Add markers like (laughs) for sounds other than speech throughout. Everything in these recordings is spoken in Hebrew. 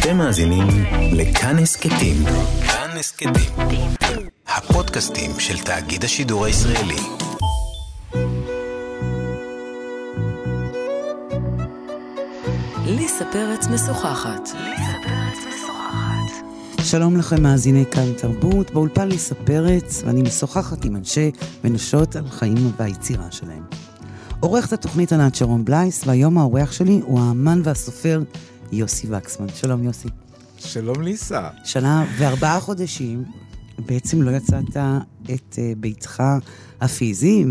אתם מאזינים לכאן הסכתים. כאן הסכתים. הפודקאסטים של תאגיד השידור הישראלי. ליסה פרץ משוחחת. שלום לכם, מאזיני כאן תרבות. באולפן ליסה פרץ, ואני משוחחת עם אנשי ונשות על חיים והיצירה שלהם. עורכת התוכנית ענת שרון בלייס, והיום האורח שלי הוא האמן והסופר יוסי וקסמן. שלום יוסי. שלום ליסה. שנה וארבעה חודשים, בעצם לא יצאת את uh, ביתך הפיזי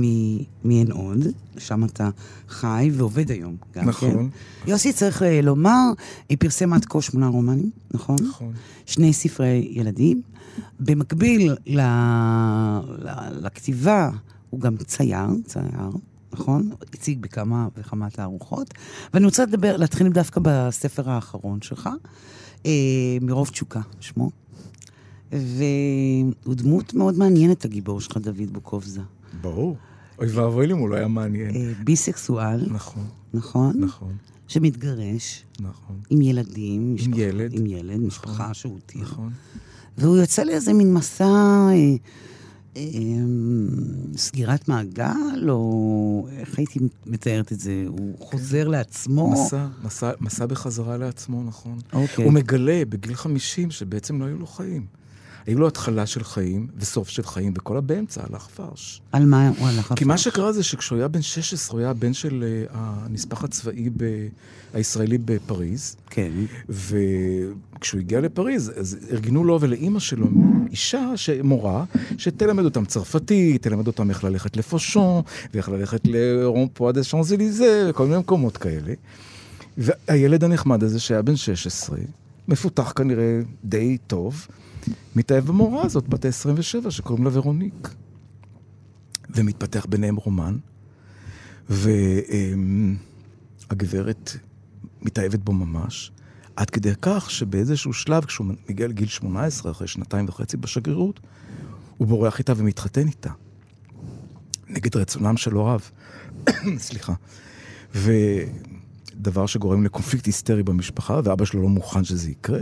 מעין עוד, שם אתה חי ועובד היום גם נכון. כן. יוסי, צריך uh, לומר, היא פרסמה עד כה שמונה רומנים, נכון? נכון. שני ספרי ילדים. במקביל ל... ל... לכתיבה, הוא גם צייר, צייר, נכון? הציג בכמה וכמה תערוכות. ואני רוצה לדבר, להתחיל דווקא בספר האחרון שלך, אה, מרוב תשוקה, שמו. והוא דמות מאוד מעניינת, הגיבור שלך, דוד בוקובזה. ברור. אוי ואבוי לי אם הוא לא היה מעניין. אה, ביסקסואל, נכון, נכון? נכון, שמתגרש, נכון. עם ילדים. משפחה, ילד. עם ילד, משפחה שהוא הותיר. נכון. והוא יוצא לאיזה מין מסע אה, סגירת מעגל, או איך הייתי מתארת את זה? הוא חוזר לעצמו. מסע, מסע, מסע בחזרה לעצמו, נכון. אוקיי. הוא מגלה בגיל 50 שבעצם לא היו לו חיים. היו לו התחלה של חיים וסוף של חיים, וכל הבאמצע הלך פרש. על מה הוא הלך? כי מה? שקרה זה שכשהוא היה בן 16, הוא היה הבן של אה, הנספח הצבאי ב- הישראלי בפריז. כן. וכשהוא הגיע לפריז, אז ארגנו לו ולאימא שלו אישה, ש- מורה, שתלמד אותם צרפתית, תלמד אותם איך ללכת לפושון, ואיך ללכת לרומפואה דה שאנזליזה, וכל מיני מקומות כאלה. והילד הנחמד הזה, שהיה בן 16, מפותח כנראה די טוב, מתאהב במורה הזאת, בת ה-27, שקוראים לה ורוניק. ומתפתח ביניהם רומן, והגברת מתאהבת בו ממש, עד כדי כך שבאיזשהו שלב, כשהוא מגיע לגיל 18, אחרי שנתיים וחצי בשגרירות, הוא בורח איתה ומתחתן איתה. נגד רצונם של הוריו. (coughs) סליחה. ודבר שגורם לקונפליקט היסטרי במשפחה, ואבא שלו לא מוכן שזה יקרה,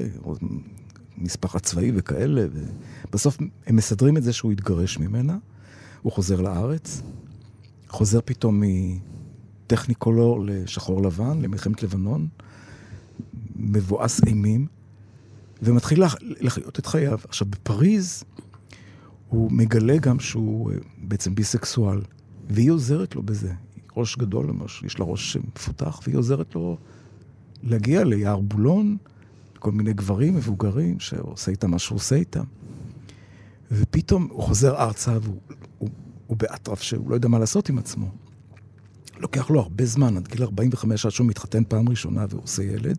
או משפחה צבאי וכאלה, ובסוף הם מסדרים את זה שהוא יתגרש ממנה, הוא חוזר לארץ, חוזר פתאום מטכניקולור לשחור לבן, למלחמת לבנון, מבואס אימים, ומתחיל לח- לחיות את חייו. עכשיו, בפריז הוא מגלה גם שהוא אה, בעצם ביסקסואל, והיא עוזרת לו בזה. ראש גדול, יש לה ראש מפותח, והיא עוזרת לו להגיע ליער בולון, כל מיני גברים מבוגרים שעושה איתם מה שהוא עושה איתם. ופתאום הוא חוזר ארצה והוא הוא, הוא באטרף שהוא לא יודע מה לעשות עם עצמו. לוקח לו הרבה זמן, עד גיל 45, עד שהוא מתחתן פעם ראשונה והוא עושה ילד.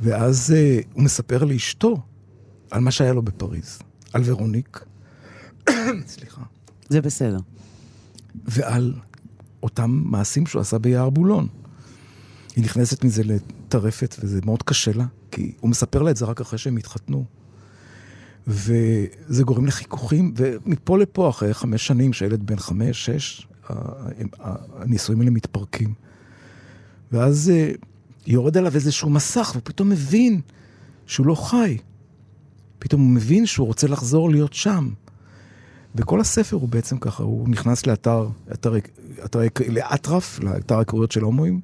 ואז uh, הוא מספר לאשתו על מה שהיה לו בפריז, על ורוניק, (coughs) סליחה, זה בסדר. ועל אותם מעשים שהוא עשה ביער בולון. היא נכנסת מזה לטרפת, וזה מאוד קשה לה, כי הוא מספר לה את זה רק אחרי שהם התחתנו. וזה גורם לחיכוכים, ומפה לפה, אחרי חמש שנים, שהילד בן חמש, שש, הנישואים האלה מתפרקים. ואז אה, יורד עליו איזשהו מסך, והוא פתאום מבין שהוא לא חי. פתאום הוא מבין שהוא רוצה לחזור להיות שם. וכל הספר הוא בעצם ככה, הוא נכנס לאתר, אתר, אתר, לאטרף, לאתר ההיכרויות של הומואים,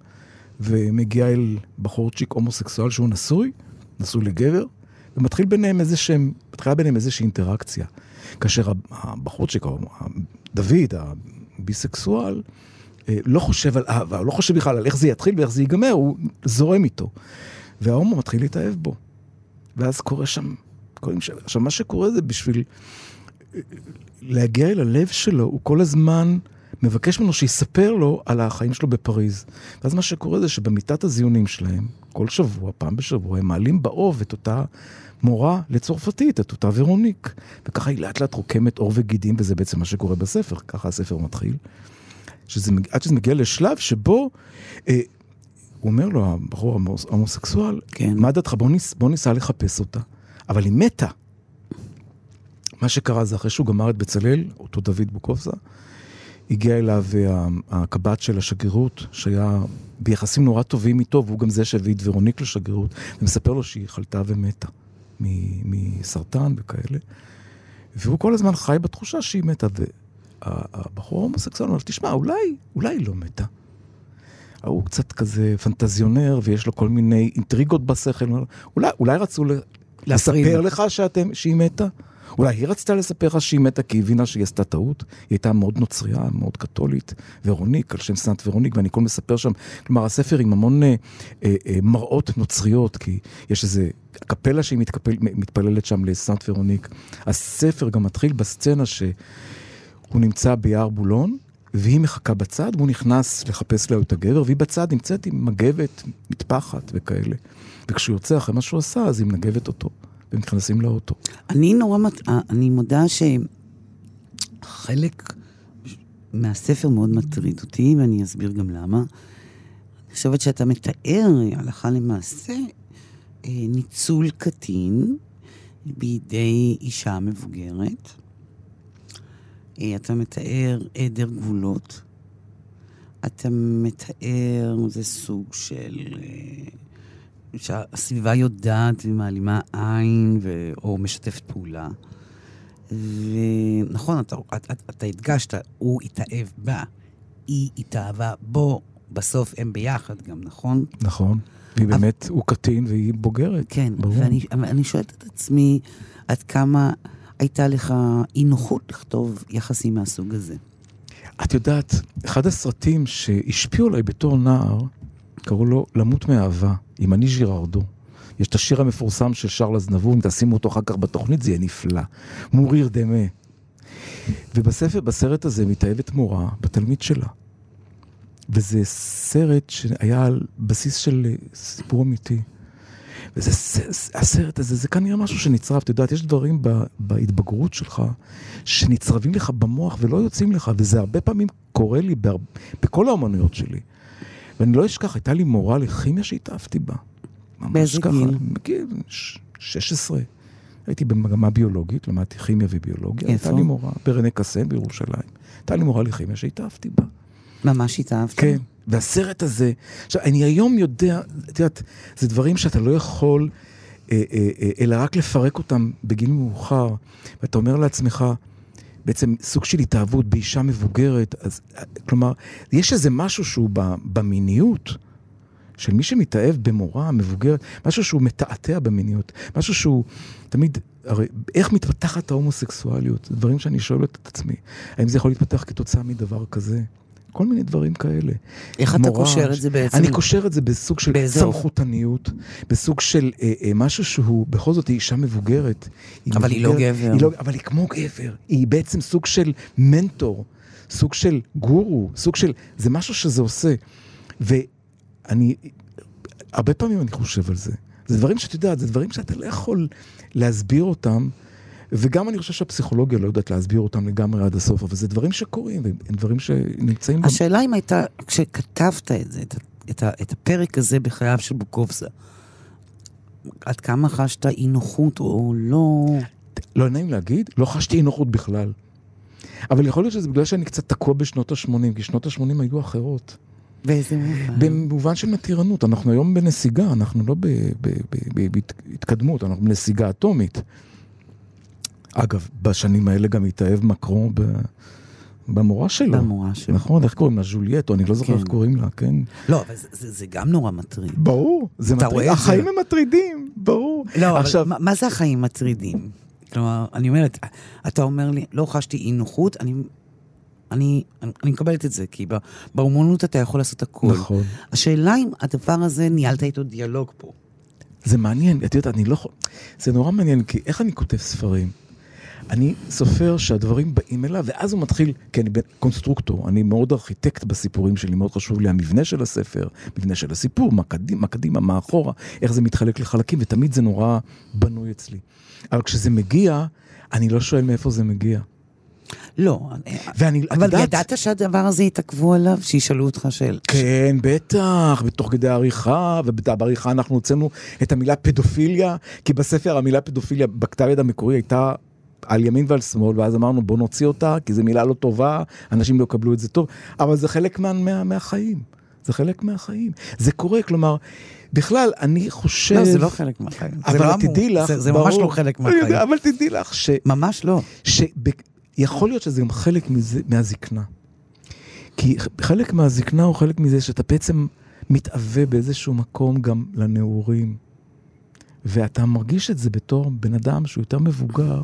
ומגיע אל בחורצ'יק הומוסקסואל שהוא נשוי, נשוי לגבר, ומתחיל ביניהם איזה שהם, מתחילה ביניהם איזושהי אינטראקציה. כאשר הבחורצ'יק, דוד, הביסקסואל, אה, לא חושב על אהבה, לא חושב בכלל על איך זה יתחיל ואיך זה ייגמר, הוא זורם איתו. וההומו מתחיל להתאהב בו. ואז קורה שם, קוראים שם, עכשיו מה שקורה זה בשביל אה, להגיע אל הלב שלו, הוא כל הזמן מבקש ממנו שיספר לו על החיים שלו בפריז. ואז מה שקורה זה שבמיטת הזיונים שלהם, כל שבוע, פעם בשבוע, הם מעלים באוב את אותה מורה לצרפתית, את אותה ורוניק. וככה היא לאט לאט רוקמת עור וגידים, וזה בעצם מה שקורה בספר, ככה הספר מתחיל. שזה, עד שזה מגיע לשלב שבו, אה, הוא אומר לו, הבחור ההומוס- ההומוסקסואל, כן. מה דעתך? בוא, ניס, בוא ניסע לחפש אותה. אבל היא מתה. מה שקרה זה אחרי שהוא גמר את בצלאל, אותו דוד בוקובזה, הגיע אליו אה, הקב"ט של השגרירות, שהיה ביחסים נורא טובים איתו, והוא גם זה שהביא את ורוניק לשגרירות, ומספר לו שהיא חלתה ומתה מסרטן וכאלה. והוא כל הזמן חי בתחושה שהיא מתה, והבחור ההומוסקסואל אומר, תשמע, אולי, אולי היא לא מתה. הוא קצת כזה פנטזיונר, ויש לו כל מיני אינטריגות בשכל, אולי, אולי רצו לספר לך שאתם, שהיא מתה? אולי היא רצתה לספר לך שהיא מתה כי היא הבינה שהיא עשתה טעות? היא הייתה מאוד נוצריה, מאוד קתולית, ורוניק, על שם סנט ורוניק, ואני כל מספר שם, כלומר, הספר עם המון אה, אה, אה, מראות נוצריות, כי יש איזה קפלה שהיא מתקפל, מתפללת שם לסנט ורוניק. הספר גם מתחיל בסצנה שהוא נמצא ביער בולון, והיא מחכה בצד, והוא נכנס לחפש לה את הגבר, והיא בצד נמצאת עם מגבת, מטפחת וכאלה. וכשהוא יוצא אחרי מה שהוא עשה, אז היא מנגבת אותו. ונכנסים לאוטו. אני נורא, אני מודה שחלק מהספר מאוד מטריד אותי, ואני אסביר גם למה. אני חושבת שאתה מתאר הלכה למעשה אה, ניצול קטין בידי אישה מבוגרת. אה, אתה מתאר היעדר גבולות. אתה מתאר איזה סוג של... שהסביבה יודעת ומעלימה עין ו... או משתפת פעולה. ונכון, אתה, אתה, אתה הדגשת, הוא התאהב בה, היא התאהבה בו, בסוף הם ביחד גם, נכון? נכון. והיא באמת, הוא קטין והיא בוגרת. כן, ברור. ואני שואלת את עצמי, עד כמה הייתה לך אי נוחות לכתוב יחסים מהסוג הזה? את יודעת, אחד הסרטים שהשפיעו עליי בתור נער, קראו לו למות מאהבה, עם אני ז'יררדו. יש את השיר המפורסם של שרל אזנבור, אם תשימו אותו אחר כך בתוכנית זה יהיה נפלא. מוריר דמה. ובספר, בסרט הזה מתאהבת מורה בתלמיד שלה. וזה סרט שהיה על בסיס של אה, סיפור אמיתי. וזה, הסרט הזה, זה כנראה משהו שנצרב. את יודעת, יש דברים ב, בהתבגרות שלך שנצרבים לך במוח ולא יוצאים לך, וזה הרבה פעמים קורה לי בהר... בכל האומנויות שלי. ואני לא אשכח, הייתה לי מורה לכימיה שהתאהבתי בה. באיזה גיל? בגיל 16. הייתי במגמה ביולוגית, למדתי כימיה וביולוגיה. איפה? הייתה לי מורה ברנה קסם בירושלים. הייתה לי מורה לכימיה שהתאהבתי בה. ממש התאהבת? כן. והסרט הזה, עכשיו, אני היום יודע, את יודעת, זה דברים שאתה לא יכול, אה, אה, אה, אלא רק לפרק אותם בגיל מאוחר, ואתה אומר לעצמך, בעצם סוג של התאהבות באישה מבוגרת, אז כלומר, יש איזה משהו שהוא במיניות. של מי שמתאהב במורה מבוגרת, משהו שהוא מתעתע במיניות, משהו שהוא תמיד, הרי איך מתפתחת ההומוסקסואליות? דברים שאני שואל את עצמי. האם זה יכול להתפתח כתוצאה מדבר כזה? כל מיני דברים כאלה. איך מורה, אתה קושר את זה בעצם? אני קושר את זה בסוג של סמכותניות, בסוג של אה, אה, משהו שהוא, בכל זאת היא אישה מבוגרת. היא אבל מבוגרת, היא לא גבר. היא לא, אבל היא כמו גבר, היא בעצם סוג של מנטור, סוג של גורו, סוג של, זה משהו שזה עושה. ואני, הרבה פעמים אני חושב על זה. זה דברים שאת יודעת, זה דברים שאתה לא יכול להסביר אותם. וגם אני חושב שהפסיכולוגיה לא יודעת להסביר אותם לגמרי עד הסוף, אבל זה דברים שקורים, והם דברים שנמצאים... השאלה אם הייתה, כשכתבת את זה, את, את, את הפרק הזה בחייו של בוקובזה, עד כמה חשת אי נוחות או לא... לא נעים להגיד, לא חשתי אי נוחות בכלל. אבל יכול להיות שזה בגלל שאני קצת תקוע בשנות ה-80, כי שנות ה-80 היו אחרות. באיזה מובן? במובן של מתירנות. אנחנו היום בנסיגה, אנחנו לא בהתקדמות, אנחנו בנסיגה אטומית. אגב, בשנים האלה גם התאהב מקרו ב... במורה שלו. במורה שלו. נכון, איך קוראים לה? ז'ולייטו, אני לא זוכר כן. איך קוראים לה, כן? לא, אבל זה, זה, זה גם נורא מטריד. ברור, זה מטריד. החיים הם מטרידים, ברור. לא, עכשיו... אבל מה, מה זה החיים מטרידים? כלומר, אני אומרת, אתה אומר לי, לא חשתי אי נוחות, אני... אני, אני, אני מקבלת את זה, כי באומנות אתה יכול לעשות הכול. נכון. השאלה אם הדבר הזה, ניהלת איתו דיאלוג פה. זה מעניין, את יודעת, אני לא יכול... זה נורא מעניין, כי איך אני כותב ספרים? אני סופר שהדברים באים אליו, ואז הוא מתחיל, כי אני קונסטרוקטור, אני מאוד ארכיטקט בסיפורים שלי, מאוד חשוב לי המבנה של הספר, מבנה של הסיפור, מה קדימה, מה, קדימה, מה אחורה, איך זה מתחלק לחלקים, ותמיד זה נורא בנוי אצלי. אבל כשזה מגיע, אני לא שואל מאיפה זה מגיע. לא, ואני, אבל יודעת... ידעת שהדבר הזה יתעכבו עליו? שישאלו אותך שאל. כן, בטח, בתוך כדי העריכה, ובעריכה אנחנו הוצאנו את המילה פדופיליה, כי בספר המילה פדופיליה בכתב יד המקורי הייתה על ימין ועל שמאל, ואז אמרנו בוא נוציא אותה, כי זו מילה לא טובה, אנשים לא יקבלו את זה טוב, אבל זה חלק מה, מה, מהחיים. זה חלק מהחיים. זה קורה, כלומר, בכלל, אני חושב... לא, זה לא חלק מהחיים. אבל לא תדעי לך, זה, זה ברור, ממש לא חלק אני יודע, מהחיים. אבל תדעי לך ש... ממש לא. שיכול להיות שזה גם חלק מזה, מהזקנה. כי חלק מהזקנה הוא חלק מזה שאתה בעצם מתאווה באיזשהו מקום גם לנעורים. ואתה מרגיש את זה בתור בן אדם שהוא יותר מבוגר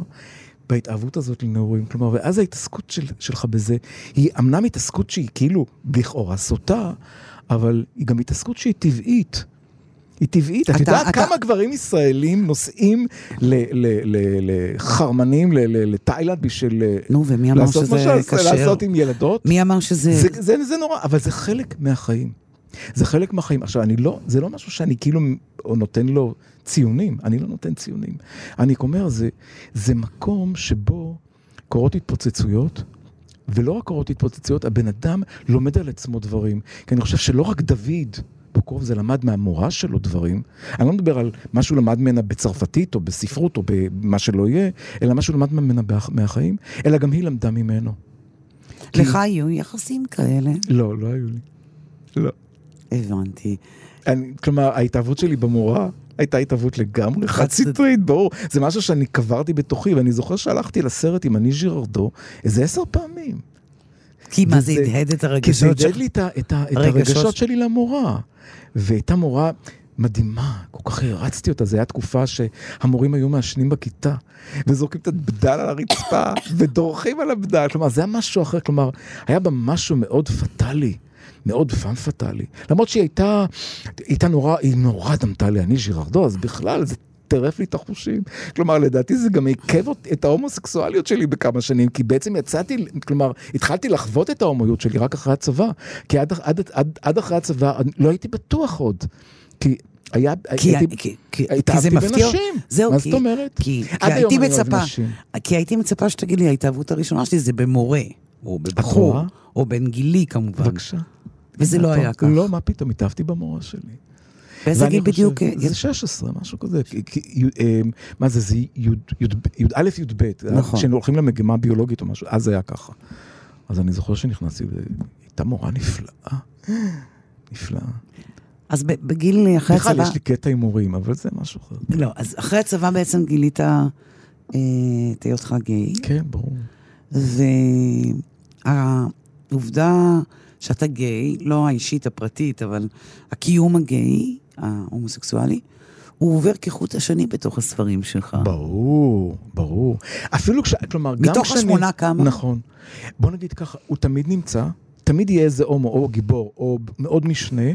בהתאהבות הזאת לנעורים. כלומר, ואז ההתעסקות של, שלך בזה היא אמנם התעסקות שהיא כאילו לכאורה סוטה, אבל היא גם התעסקות שהיא טבעית. היא טבעית. את אתה- יודעת אתה- כמה גברים ישראלים נוסעים ל- ל- ל- לחרמנים, לתאילנד בשביל אה, נו, ומי אמר שזה כשר? לעשות עם ילדות? מי אמר שזה... זה, זה, זה נורא, אבל זה חלק מהחיים. זה חלק מהחיים. עכשיו, אני לא, זה לא משהו שאני כאילו נותן לו ציונים, אני לא נותן ציונים. אני אומר, זה, זה מקום שבו קורות התפוצצויות, ולא רק קורות התפוצצויות, הבן אדם לומד על עצמו דברים. כי אני חושב שלא רק דוד, בקרוב זה למד מהמורה שלו דברים, אני לא מדבר על מה שהוא למד ממנה בצרפתית או בספרות או במה שלא יהיה, אלא מה שהוא למד ממנה מהחיים, אלא גם היא למדה ממנו. כי- לך היו יחסים כאלה? לא, לא היו לי. לא. הבנתי. אני, כלומר, ההתאהבות שלי במורה הייתה התאהבות לגמרי חד חד סטרית, ברור. זה משהו שאני קברתי בתוכי, ואני זוכר שהלכתי לסרט עם אני ז'יררדו איזה עשר פעמים. כי מה זה הדהד את כי זה הרגשות הדהד שלך? לי את, הרגשות הרגשות שלי למורה. והייתה מורה מדהימה, כל כך הרצתי אותה, זו הייתה תקופה שהמורים היו מעשנים בכיתה, וזורקים את הבדל על הרצפה, (coughs) ודורכים על הבדל, כלומר, זה היה משהו אחר, כלומר, היה בה משהו מאוד פטאלי. מאוד פאם פטאלי. למרות שהיא הייתה, היא הייתה נורא, היא נורא דמתה לי, אנני ז'יררדו, אז בכלל זה טרף לי את החושים. כלומר, לדעתי זה גם עיכב את ההומוסקסואליות שלי בכמה שנים, כי בעצם יצאתי, כלומר, התחלתי לחוות את ההומואיות שלי רק אחרי הצבא. כי עד, עד, עד, עד אחרי הצבא לא הייתי בטוח עוד. כי היה, כי- הייתי, כי- כי- כי זה מפתיע. בנשים. זהו, מה כי- זאת אומרת? כי כי הייתי מצפה. כי הייתי מצפה שתגיד לי, ההתאהבות הראשונה שלי זה במורה, או בבחור? או בן גילי כמובן. בבקשה. וזה לא היה כך. לא, מה פתאום, התאהבתי במורה שלי. באיזה גיל בדיוק? זה 16, משהו כזה. אה, מה זה, זה י"א י"ב. נכון. כשהיינו הולכים למגמה ביולוגית או משהו, אז זה היה ככה. אז אני זוכר שנכנסתי, והייתה מורה נפלאה. נפלאה. אז בגיל אחרי בכלל, הצבא... יש לי קטע עם מורים, אבל זה משהו אחר. לא, אז אחרי הצבא בעצם גילית אה, את היותך גיי, כן, ברור. והעובדה שאתה גיי, לא האישית הפרטית, אבל הקיום הגיי, ההומוסקסואלי, הוא עובר כחוט השני בתוך הספרים שלך. ברור, ברור. אפילו כש... כלומר, גם מתוך כשאני... השמונה כמה? נכון. בוא נגיד ככה, הוא תמיד נמצא, תמיד יהיה איזה הומו, או גיבור, או מאוד משנה,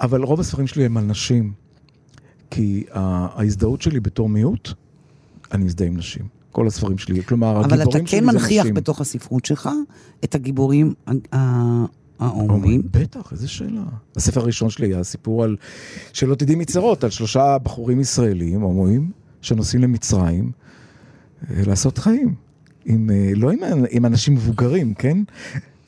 אבל רוב הספרים שלי הם על נשים. כי ההזדהות שלי בתור מיעוט, אני מזדהה עם נשים. כל הספרים שלי, כלומר, אבל הגיבורים אתה שלי כן זה מנכיח נשים. בתוך הספרות שלך את הגיבורים ההומואים. בטח, איזה שאלה. הספר הראשון שלי היה סיפור על, שלא תדעי מצרות, על שלושה בחורים ישראלים, הומואים, שנוסעים למצרים אה, לעשות חיים. עם, אה, לא עם, עם אנשים מבוגרים, כן?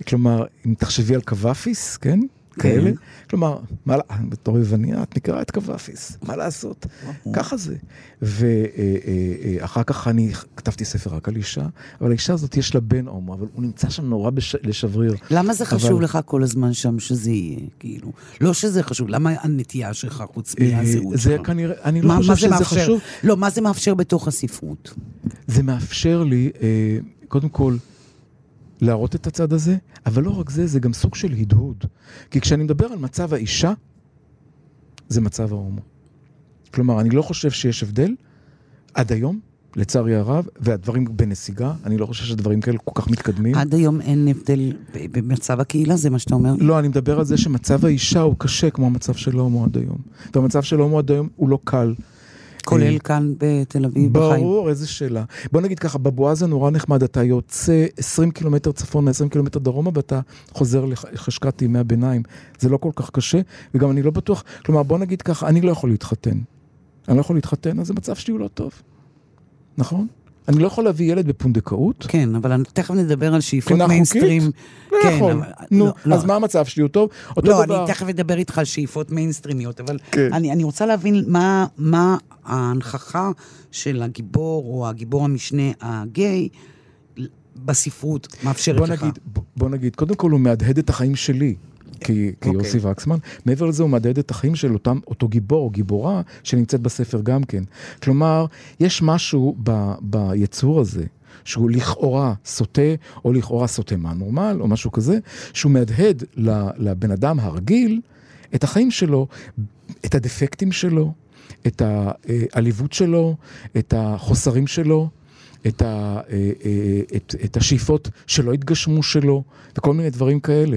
כלומר, אם תחשבי על קוואפיס, כן? כאלה. כלומר, מה, לה- בתור יווניה, את מכירה את קוואפיס, מה לעשות? ככה זה. ואחר כך אני כתבתי ספר רק על אישה, אבל האישה הזאת יש לה בן הומו, אבל הוא נמצא שם נורא בש, לשבריר. למה זה חשוב אבל- לך כל הזמן שם שזה יהיה, כאילו? לא שזה חשוב, למה הנטייה שלך חוץ אה, מהזהות זה שלך? כנראה, אני לא חושב זה שזה? חשוב. לא, מה זה מאפשר בתוך הספרות? זה מאפשר לי, אה, קודם כל, להראות את הצד הזה, אבל לא רק זה, זה גם סוג של הדהוד. כי כשאני מדבר על מצב האישה, זה מצב ההומו. כלומר, אני לא חושב שיש הבדל עד היום, לצערי הרב, והדברים בנסיגה, אני לא חושב שדברים כאלה כל כך מתקדמים. עד היום אין הבדל במצב הקהילה, זה מה שאתה אומר? לא, אני מדבר על זה שמצב האישה הוא קשה כמו המצב של הומו עד היום. והמצב של הומו עד היום הוא לא קל. כולל כאן בתל אביב, בחיים. ברור, איזה שאלה. בוא נגיד ככה, בבועה זה נורא נחמד, אתה יוצא 20 קילומטר צפונה, 20 קילומטר דרומה, ואתה חוזר לחשכת ימי הביניים. זה לא כל כך קשה, וגם אני לא בטוח, כלומר, בוא נגיד ככה, אני לא יכול להתחתן. אני לא יכול להתחתן, אז המצב שלי הוא לא טוב. נכון? אני לא יכול להביא ילד בפונדקאות. כן, אבל אני- תכף נדבר על שאיפות מיינסטרים. לא כן, יכול. אבל- נו, לא, לא. אז מה המצב שלי? טוב? אותו לא, דבר. אני תכף אדבר איתך על שאיפות מיינסטרימיות, אבל כן. אני, אני רוצה להבין מה, מה ההנכחה של הגיבור או הגיבור המשנה הגיי בספרות מאפשרת בוא לך. נגיד, בוא נגיד, קודם כל הוא מהדהד את החיים שלי. כי- כיוסי אוקיי. וקסמן, מעבר לזה הוא מהדהד את החיים של אותם, אותו גיבור או גיבורה שנמצאת בספר גם כן. כלומר, יש משהו ב, ביצור הזה, שהוא לכאורה סוטה, או לכאורה סוטה מהנורמל, או משהו כזה, שהוא מהדהד לבן אדם הרגיל את החיים שלו, את הדפקטים שלו, את העליבות שלו, את החוסרים שלו, את, ה, אה, אה, את, את השאיפות שלא התגשמו שלו, וכל מיני דברים כאלה.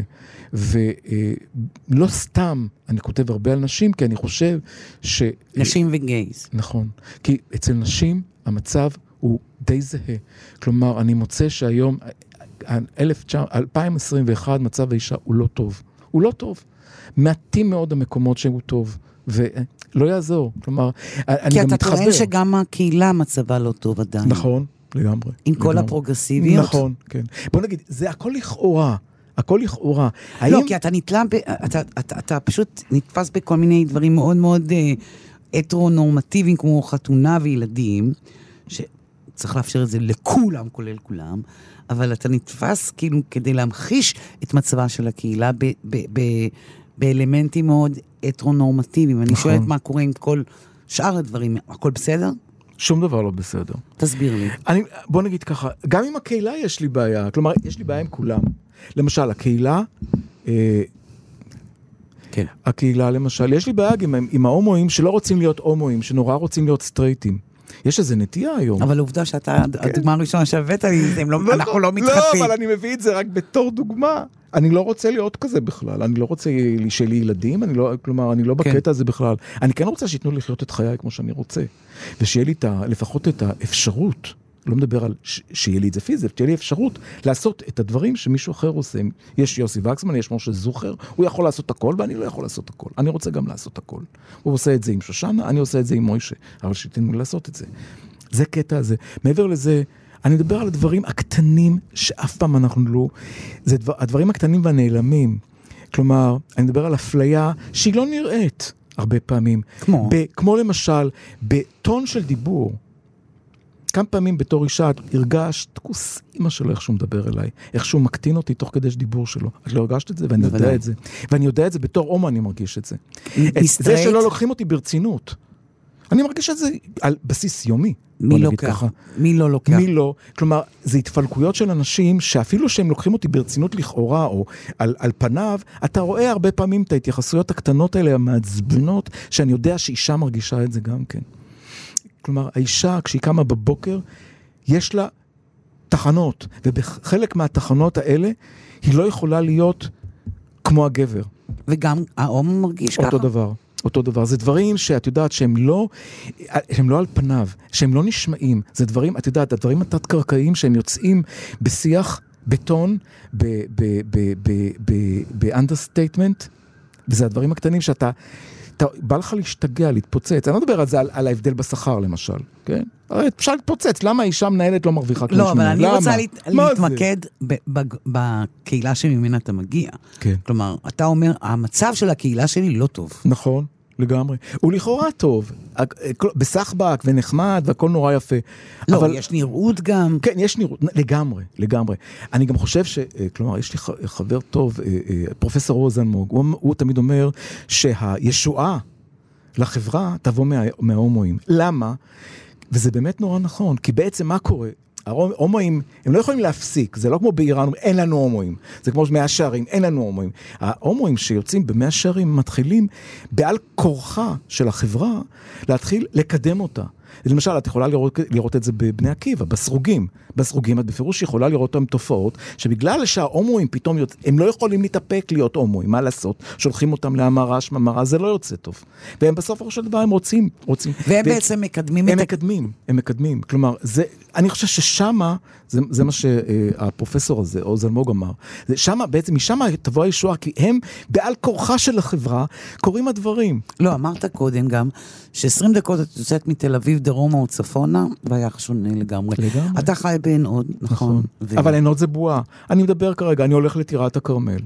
ולא סתם אני כותב הרבה על נשים, כי אני חושב ש... נשים וגייז. נכון. כי אצל נשים המצב הוא די זהה. כלומר, אני מוצא שהיום, 2021, מצב האישה הוא לא טוב. הוא לא טוב. מעטים מאוד המקומות שהוא טוב. ולא יעזור, כלומר, אני כי גם אתה מתחבר. טוען שגם הקהילה מצבה לא טוב עדיין. נכון, לגמרי. עם כל לגמרי. הפרוגרסיביות. נכון, כן. בוא נגיד, זה הכל לכאורה, הכל לכאורה. לא, האם- כי אתה נתלה, ב, אתה, אתה, אתה פשוט נתפס בכל מיני דברים מאוד מאוד אה, הטרונורמטיביים, כמו חתונה וילדים, שצריך לאפשר את זה לכולם, כולל כולם, אבל אתה נתפס כאילו כדי להמחיש את מצבה של הקהילה ב, ב, ב, באלמנטים מאוד הטרונורמטיביים. אני נכון. שואלת מה קורה עם כל שאר הדברים, הכל בסדר? שום דבר לא בסדר. תסביר לי. אני, בוא נגיד ככה, גם עם הקהילה יש לי בעיה, כלומר, יש לי בעיה עם כולם. למשל, הקהילה, אה, כן. הקהילה למשל, יש לי בעיה גם עם, עם ההומואים שלא רוצים להיות הומואים, שנורא רוצים להיות סטרייטים. יש איזה נטייה היום. אבל עובדה שאתה, הדוגמה הראשונה שהבאת לי, זה הם לא, אנחנו לא מתחתנים. לא, אבל אני מביא את זה רק בתור דוגמה. אני לא רוצה להיות כזה בכלל, אני לא רוצה שיהיה לי ילדים, אני לא, כלומר, אני לא כן. בקטע הזה בכלל. אני כן רוצה שייתנו לחיות את חיי כמו שאני רוצה. ושיהיה לי את ה, לפחות את האפשרות, לא מדבר על ש, שיהיה לי את זה פיזית, שתהיה לי אפשרות לעשות את הדברים שמישהו אחר עושה. יש יוסי וקסמן, יש משה זוכר, הוא יכול לעשות הכל ואני לא יכול לעשות הכל. אני רוצה גם לעשות הכל. הוא עושה את זה עם שושנה, אני עושה את זה עם מוישה, אבל שתיתנו לי לעשות את זה. זה קטע הזה. מעבר לזה, אני מדבר על הדברים הקטנים שאף פעם אנחנו לא... זה דבר, הדברים הקטנים והנעלמים. כלומר, אני מדבר על אפליה שהיא לא נראית הרבה פעמים. כמו? ב, כמו למשל, בטון של דיבור. כמה פעמים בתור אישה את הרגשת, כוס אימא שלו איך שהוא מדבר אליי, איך שהוא מקטין אותי תוך כדי דיבור שלו. את לא הרגשת את זה, ואני יודע. את זה. ואני יודע את זה בתור הומו, אני מרגיש את זה. את זה? שלא לוקחים אותי ברצינות. אני מרגיש את זה על בסיס יומי. מי לוקח? ככה. מי לא לוקח? מי לא? כלומר, זה התפלקויות של אנשים שאפילו שהם לוקחים אותי ברצינות לכאורה, או על, על פניו, אתה רואה הרבה פעמים את ההתייחסויות הקטנות האלה, המעצבנות, שאני יודע שאישה מרגישה את זה גם כן. כלומר, האישה, כשהיא קמה בבוקר, יש לה תחנות, ובחלק מהתחנות האלה, היא לא יכולה להיות כמו הגבר. וגם ההומו מרגיש ככה? אותו דבר. אותו דבר. זה דברים שאת יודעת שהם לא, הם לא על פניו, שהם לא נשמעים. זה דברים, את יודעת, הדברים התת-קרקעיים שהם יוצאים בשיח, בטון, ב understatement, וזה הדברים הקטנים שאתה, אתה, בא לך להשתגע, להתפוצץ. אני לא מדבר על זה, על, על ההבדל בשכר למשל, כן? הרי אפשר להתפוצץ, למה האישה מנהלת לא מרוויחה כמו לא, אבל אני למה? רוצה להת-? להתמקד ב- ב- בקהילה שממנה אתה מגיע. כן. כלומר, אתה אומר, המצב של הקהילה שלי לא טוב. נכון, לגמרי. הוא לכאורה טוב, בסחבק ונחמד והכל נורא יפה. לא, אבל- יש נראות גם. כן, יש נראות, לגמרי, לגמרי. אני גם חושב ש... אה, כלומר, יש לי חבר טוב, אה, אה, פרופסור רוזנמוג, הוא, הוא תמיד אומר שהישועה לחברה תבוא מה, מההומואים. למה? וזה באמת נורא נכון, כי בעצם מה קורה? ההומואים, הם לא יכולים להפסיק, זה לא כמו באיראן, אין לנו הומואים. זה כמו מאה שערים, אין לנו הומואים. ההומואים שיוצאים במאה שערים מתחילים בעל כורחה של החברה להתחיל לקדם אותה. למשל, את יכולה לראות, לראות את זה בבני עקיבא, בסרוגים. בסרוגים את בפירוש יכולה לראות אותם תופעות, שבגלל שההומואים פתאום, יוצ... הם לא יכולים להתאפק להיות הומואים, מה לעשות? שולחים אותם להמרה, שממרה, זה לא יוצא טוב. והם בסופו של דבר, הם רוצים, רוצים. והם ו- בעצם מקדמים הם את... ה- מקדמים, הם מקדמים. כלומר, זה, אני חושב ששמה, זה, זה מה שהפרופסור הזה, עוז אלמוג אמר, שמה, בעצם משם תבוא הישועה, כי הם, בעל כורחה של החברה, קורים הדברים. לא, אמרת קודם גם, ש-20 דקות את יוצאת מתל אביב דרומה או צפונה, והיה שונה לגמרי. לגמרי. אתה חי בעין הוד, נכון. ו- אבל עין הוד זה בועה. אני מדבר כרגע, אני הולך לטירת הכרמל.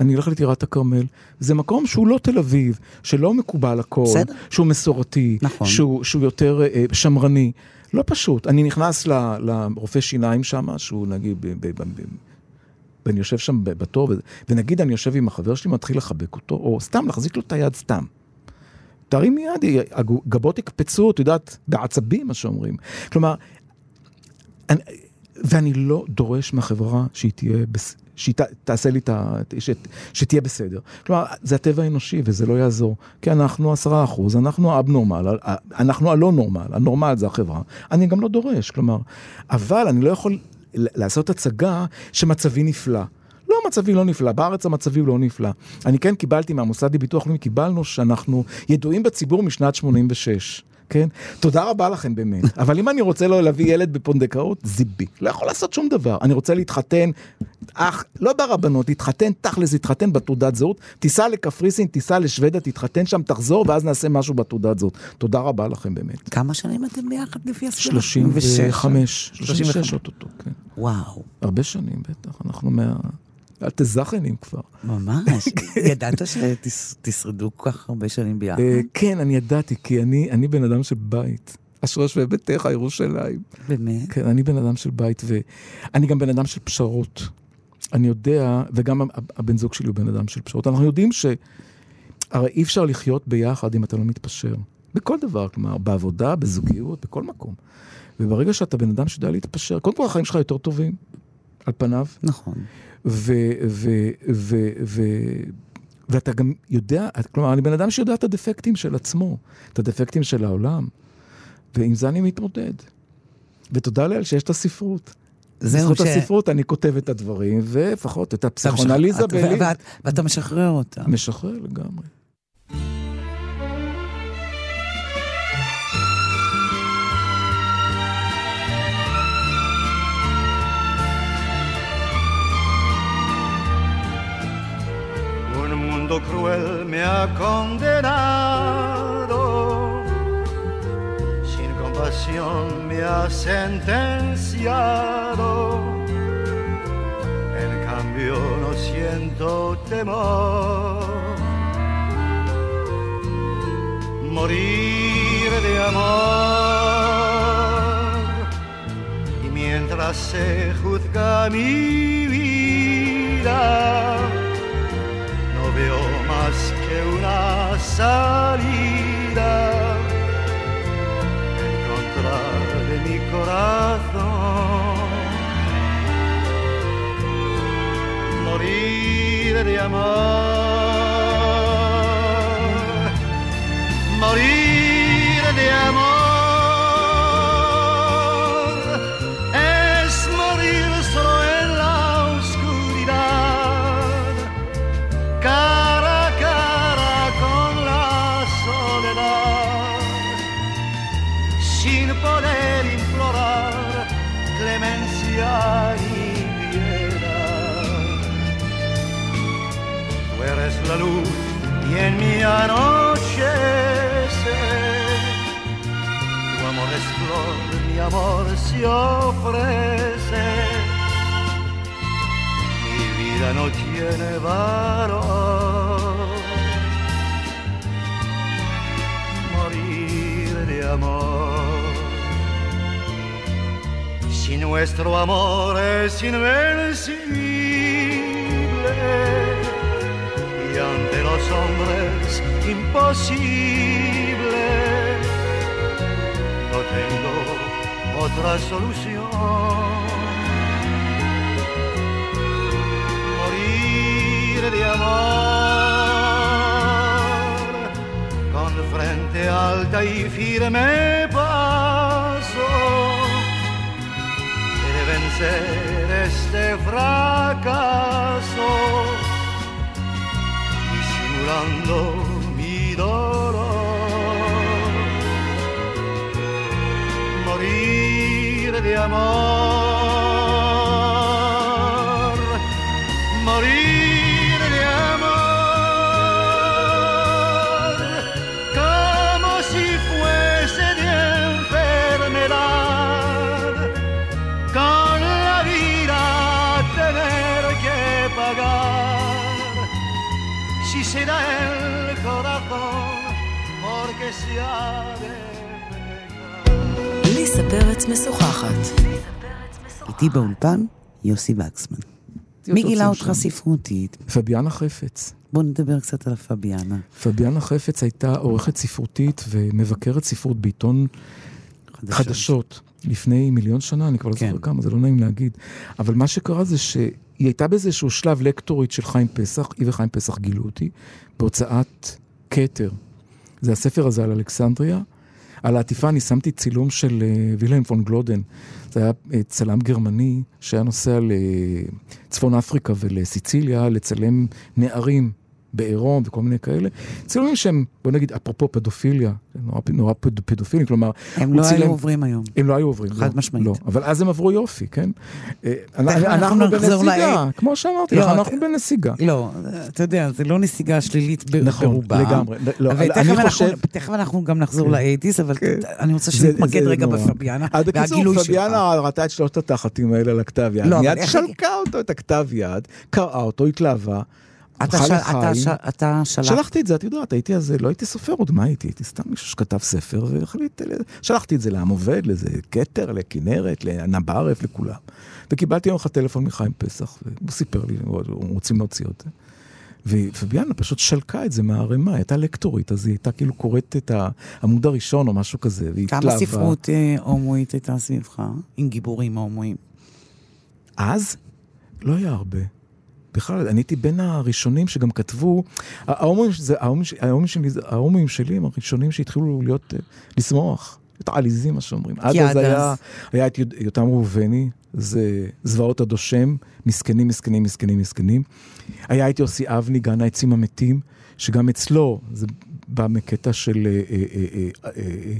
אני אלך לטירת הכרמל. זה מקום שהוא לא תל אביב, שלא מקובל הכל, בסדר. שהוא מסורתי, נכון. שהוא, שהוא יותר אה, שמרני. לא פשוט. אני נכנס ל- לרופא שיניים שם, שהוא נגיד, ב- ב- ב- ב- ואני יושב שם בתור, ו- ונגיד אני יושב עם החבר שלי, מתחיל לחבק אותו, או סתם להחזיק לו את היד סתם. תרים יד, הגבות יקפצו, את יודעת, בעצבים, מה שאומרים. כלומר, אני, ואני לא דורש מהחברה שהיא תהיה, בס- שהיא ת, תעשה לי את ה... ש, שתהיה בסדר. כלומר, זה הטבע האנושי וזה לא יעזור. כי אנחנו עשרה אחוז, אנחנו האבנורמל, ה- אנחנו הלא נורמל, הנורמל זה החברה. אני גם לא דורש, כלומר, אבל אני לא יכול לעשות הצגה שמצבי נפלא. לא, מצבי לא נפלא, בארץ המצבי הוא לא נפלא. אני כן קיבלתי מהמוסד לביטוח לאומי, קיבלנו שאנחנו ידועים בציבור משנת 86. כן? תודה רבה לכם באמת. (laughs) אבל אם אני רוצה לא להביא ילד בפונדקאות, זיבי. לא יכול לעשות שום דבר. אני רוצה להתחתן, אך, לא ברבנות, להתחתן, תכלס להתחתן בתעודת זהות, תיסע לקפריסין, תיסע לשוודיה, תתחתן שם, תחזור, ואז נעשה משהו בתעודת זהות. תודה רבה לכם באמת. כמה שנים אתם ביחד לפי הספירה? 35, 36 35. אוטוטו, כן. וואו, הרבה שנים בטח, אנחנו מה... אל תזכנים כבר. ממש. (laughs) ידעת שתשרדו כל כך הרבה שנים ביחד? אה, כן, אני ידעתי, כי אני אני בן אדם של בית. אשרוש וביתך ירושלים. באמת? כן, אני בן אדם של בית, ואני גם בן אדם של פשרות. אני יודע, וגם הבן זוג שלי הוא בן אדם של פשרות. אנחנו יודעים שהרי אי אפשר לחיות ביחד אם אתה לא מתפשר. בכל דבר, כלומר, בעבודה, בזוגיות, בכל מקום. וברגע שאתה בן אדם שיודע להתפשר, קודם כל החיים שלך יותר טובים, על פניו. נכון. ו, ו, ו, ו, ואתה גם יודע, כלומר, אני בן אדם שיודע את הדפקטים של עצמו, את הדפקטים של העולם, ועם זה אני מתמודד. ותודה לאל שיש את הספרות. זהו בזכות ש... הספרות אני כותב את הדברים, ולפחות את הפסיכונליזה. ואת- ואתה משחרר אותה. משחרר לגמרי. Mundo cruel me ha condenado, sin compasión me ha sentenciado. En cambio no siento temor. Morir de amor y mientras se juzga mi vida veo más que una salida en contra de mi corazón. Morir de amor, mi anochece, tu amor es mi amor se ofrece mi vida no tiene valor. Morir de amor. Si nuestro amor es invencible y ante los hombres imposible, no tengo otra solución. morir de amor, con frente alta y firme paso, de vencer este fracaso, disimulando mi amor, morir de amor, como si fuese de enfermedad, con la vida tener que pagar, si será el corazón, porque se ha de... משוחחת. איתי באולפן, יוסי וקסמן. מי גילה אותך ספרותית? פביאנה חפץ. בוא נדבר קצת על הפביאנה. פביאנה חפץ הייתה עורכת ספרותית ומבקרת ספרות בעיתון חדשות. לפני מיליון שנה, אני כבר לא כן. זוכר כמה, זה לא נעים להגיד. אבל מה שקרה זה שהיא הייתה באיזשהו שלב לקטורית של חיים פסח, היא וחיים פסח גילו אותי, בהוצאת כתר. זה הספר הזה על אלכסנדריה. על העטיפה אני שמתי צילום של אה, וילהלם פון גלודן. זה היה אה, צלם גרמני שהיה נוסע לצפון אפריקה ולסיציליה לצלם נערים בעירום וכל מיני כאלה. צילומים שהם, בוא נגיד, אפרופו פדופיליה, נורא, נורא פד, פדופילים, כלומר, הם לא היו עוברים היום. הם לא היו עוברים. חד לא, משמעית. לא, אבל אז הם עברו יופי, כן? אה, אנחנו אנחנו בנסיגה, כמו שאמרתי לא, לך, אנחנו אתה- בנסיגה. לא, אתה יודע, זה לא נסיגה שלילית ב- נכון, ברובה. לגמרי. לא, ותכף אני אנחנו- חושב- תכף אנחנו גם נחזור כן. לאייטיז, אבל כן. אני רוצה שנתמקד רגע. בפביאנה, והגילוי שלך. פביאנה ראתה את שלושת התחתים האלה על הכתב יד. לא, אבל מיד שלקה אותו, את הכתב יד, קראה אותו, התלהבה. אתה של-. אתה של- אתה שלחת... שלחתי את זה, את יודעת, הייתי אז, לא הייתי סופר עוד, מה הייתי? הייתי סתם מישהו שכתב ספר והחליט, ל- שלחתי את זה לעם עובד, לאיזה כתר, לכנרת, לנברף, לכולם. וקיבלתי יום אחד טלפון מחיים פסח, והוא סיפר לי, רוצים להוציא את זה. ופביאנה פשוט שלקה את זה מהערימה, היא הייתה לקטורית, אז היא הייתה כאילו קוראת את העמוד הראשון או משהו כזה, והיא כמה התלהבה. ספרות אה, הומואית הייתה סביבך? עם גיבורים הומואים. אז לא היה הרבה. בכלל, אני הייתי בין הראשונים שגם כתבו, ההומואים, שלי, שלי הם הראשונים שהתחילו להיות, אה, לשמוח, להיות עליזים, מה שאומרים. עד אז היה, היה את יות- יותם ראובני, זה זוועות הדושם, מסכנים, מסכנים, מסכנים, מסכנים. היה את יוסי אבני, גן העצים המתים, שגם אצלו זה בא מקטע של אה, אה, אה, אה, אה,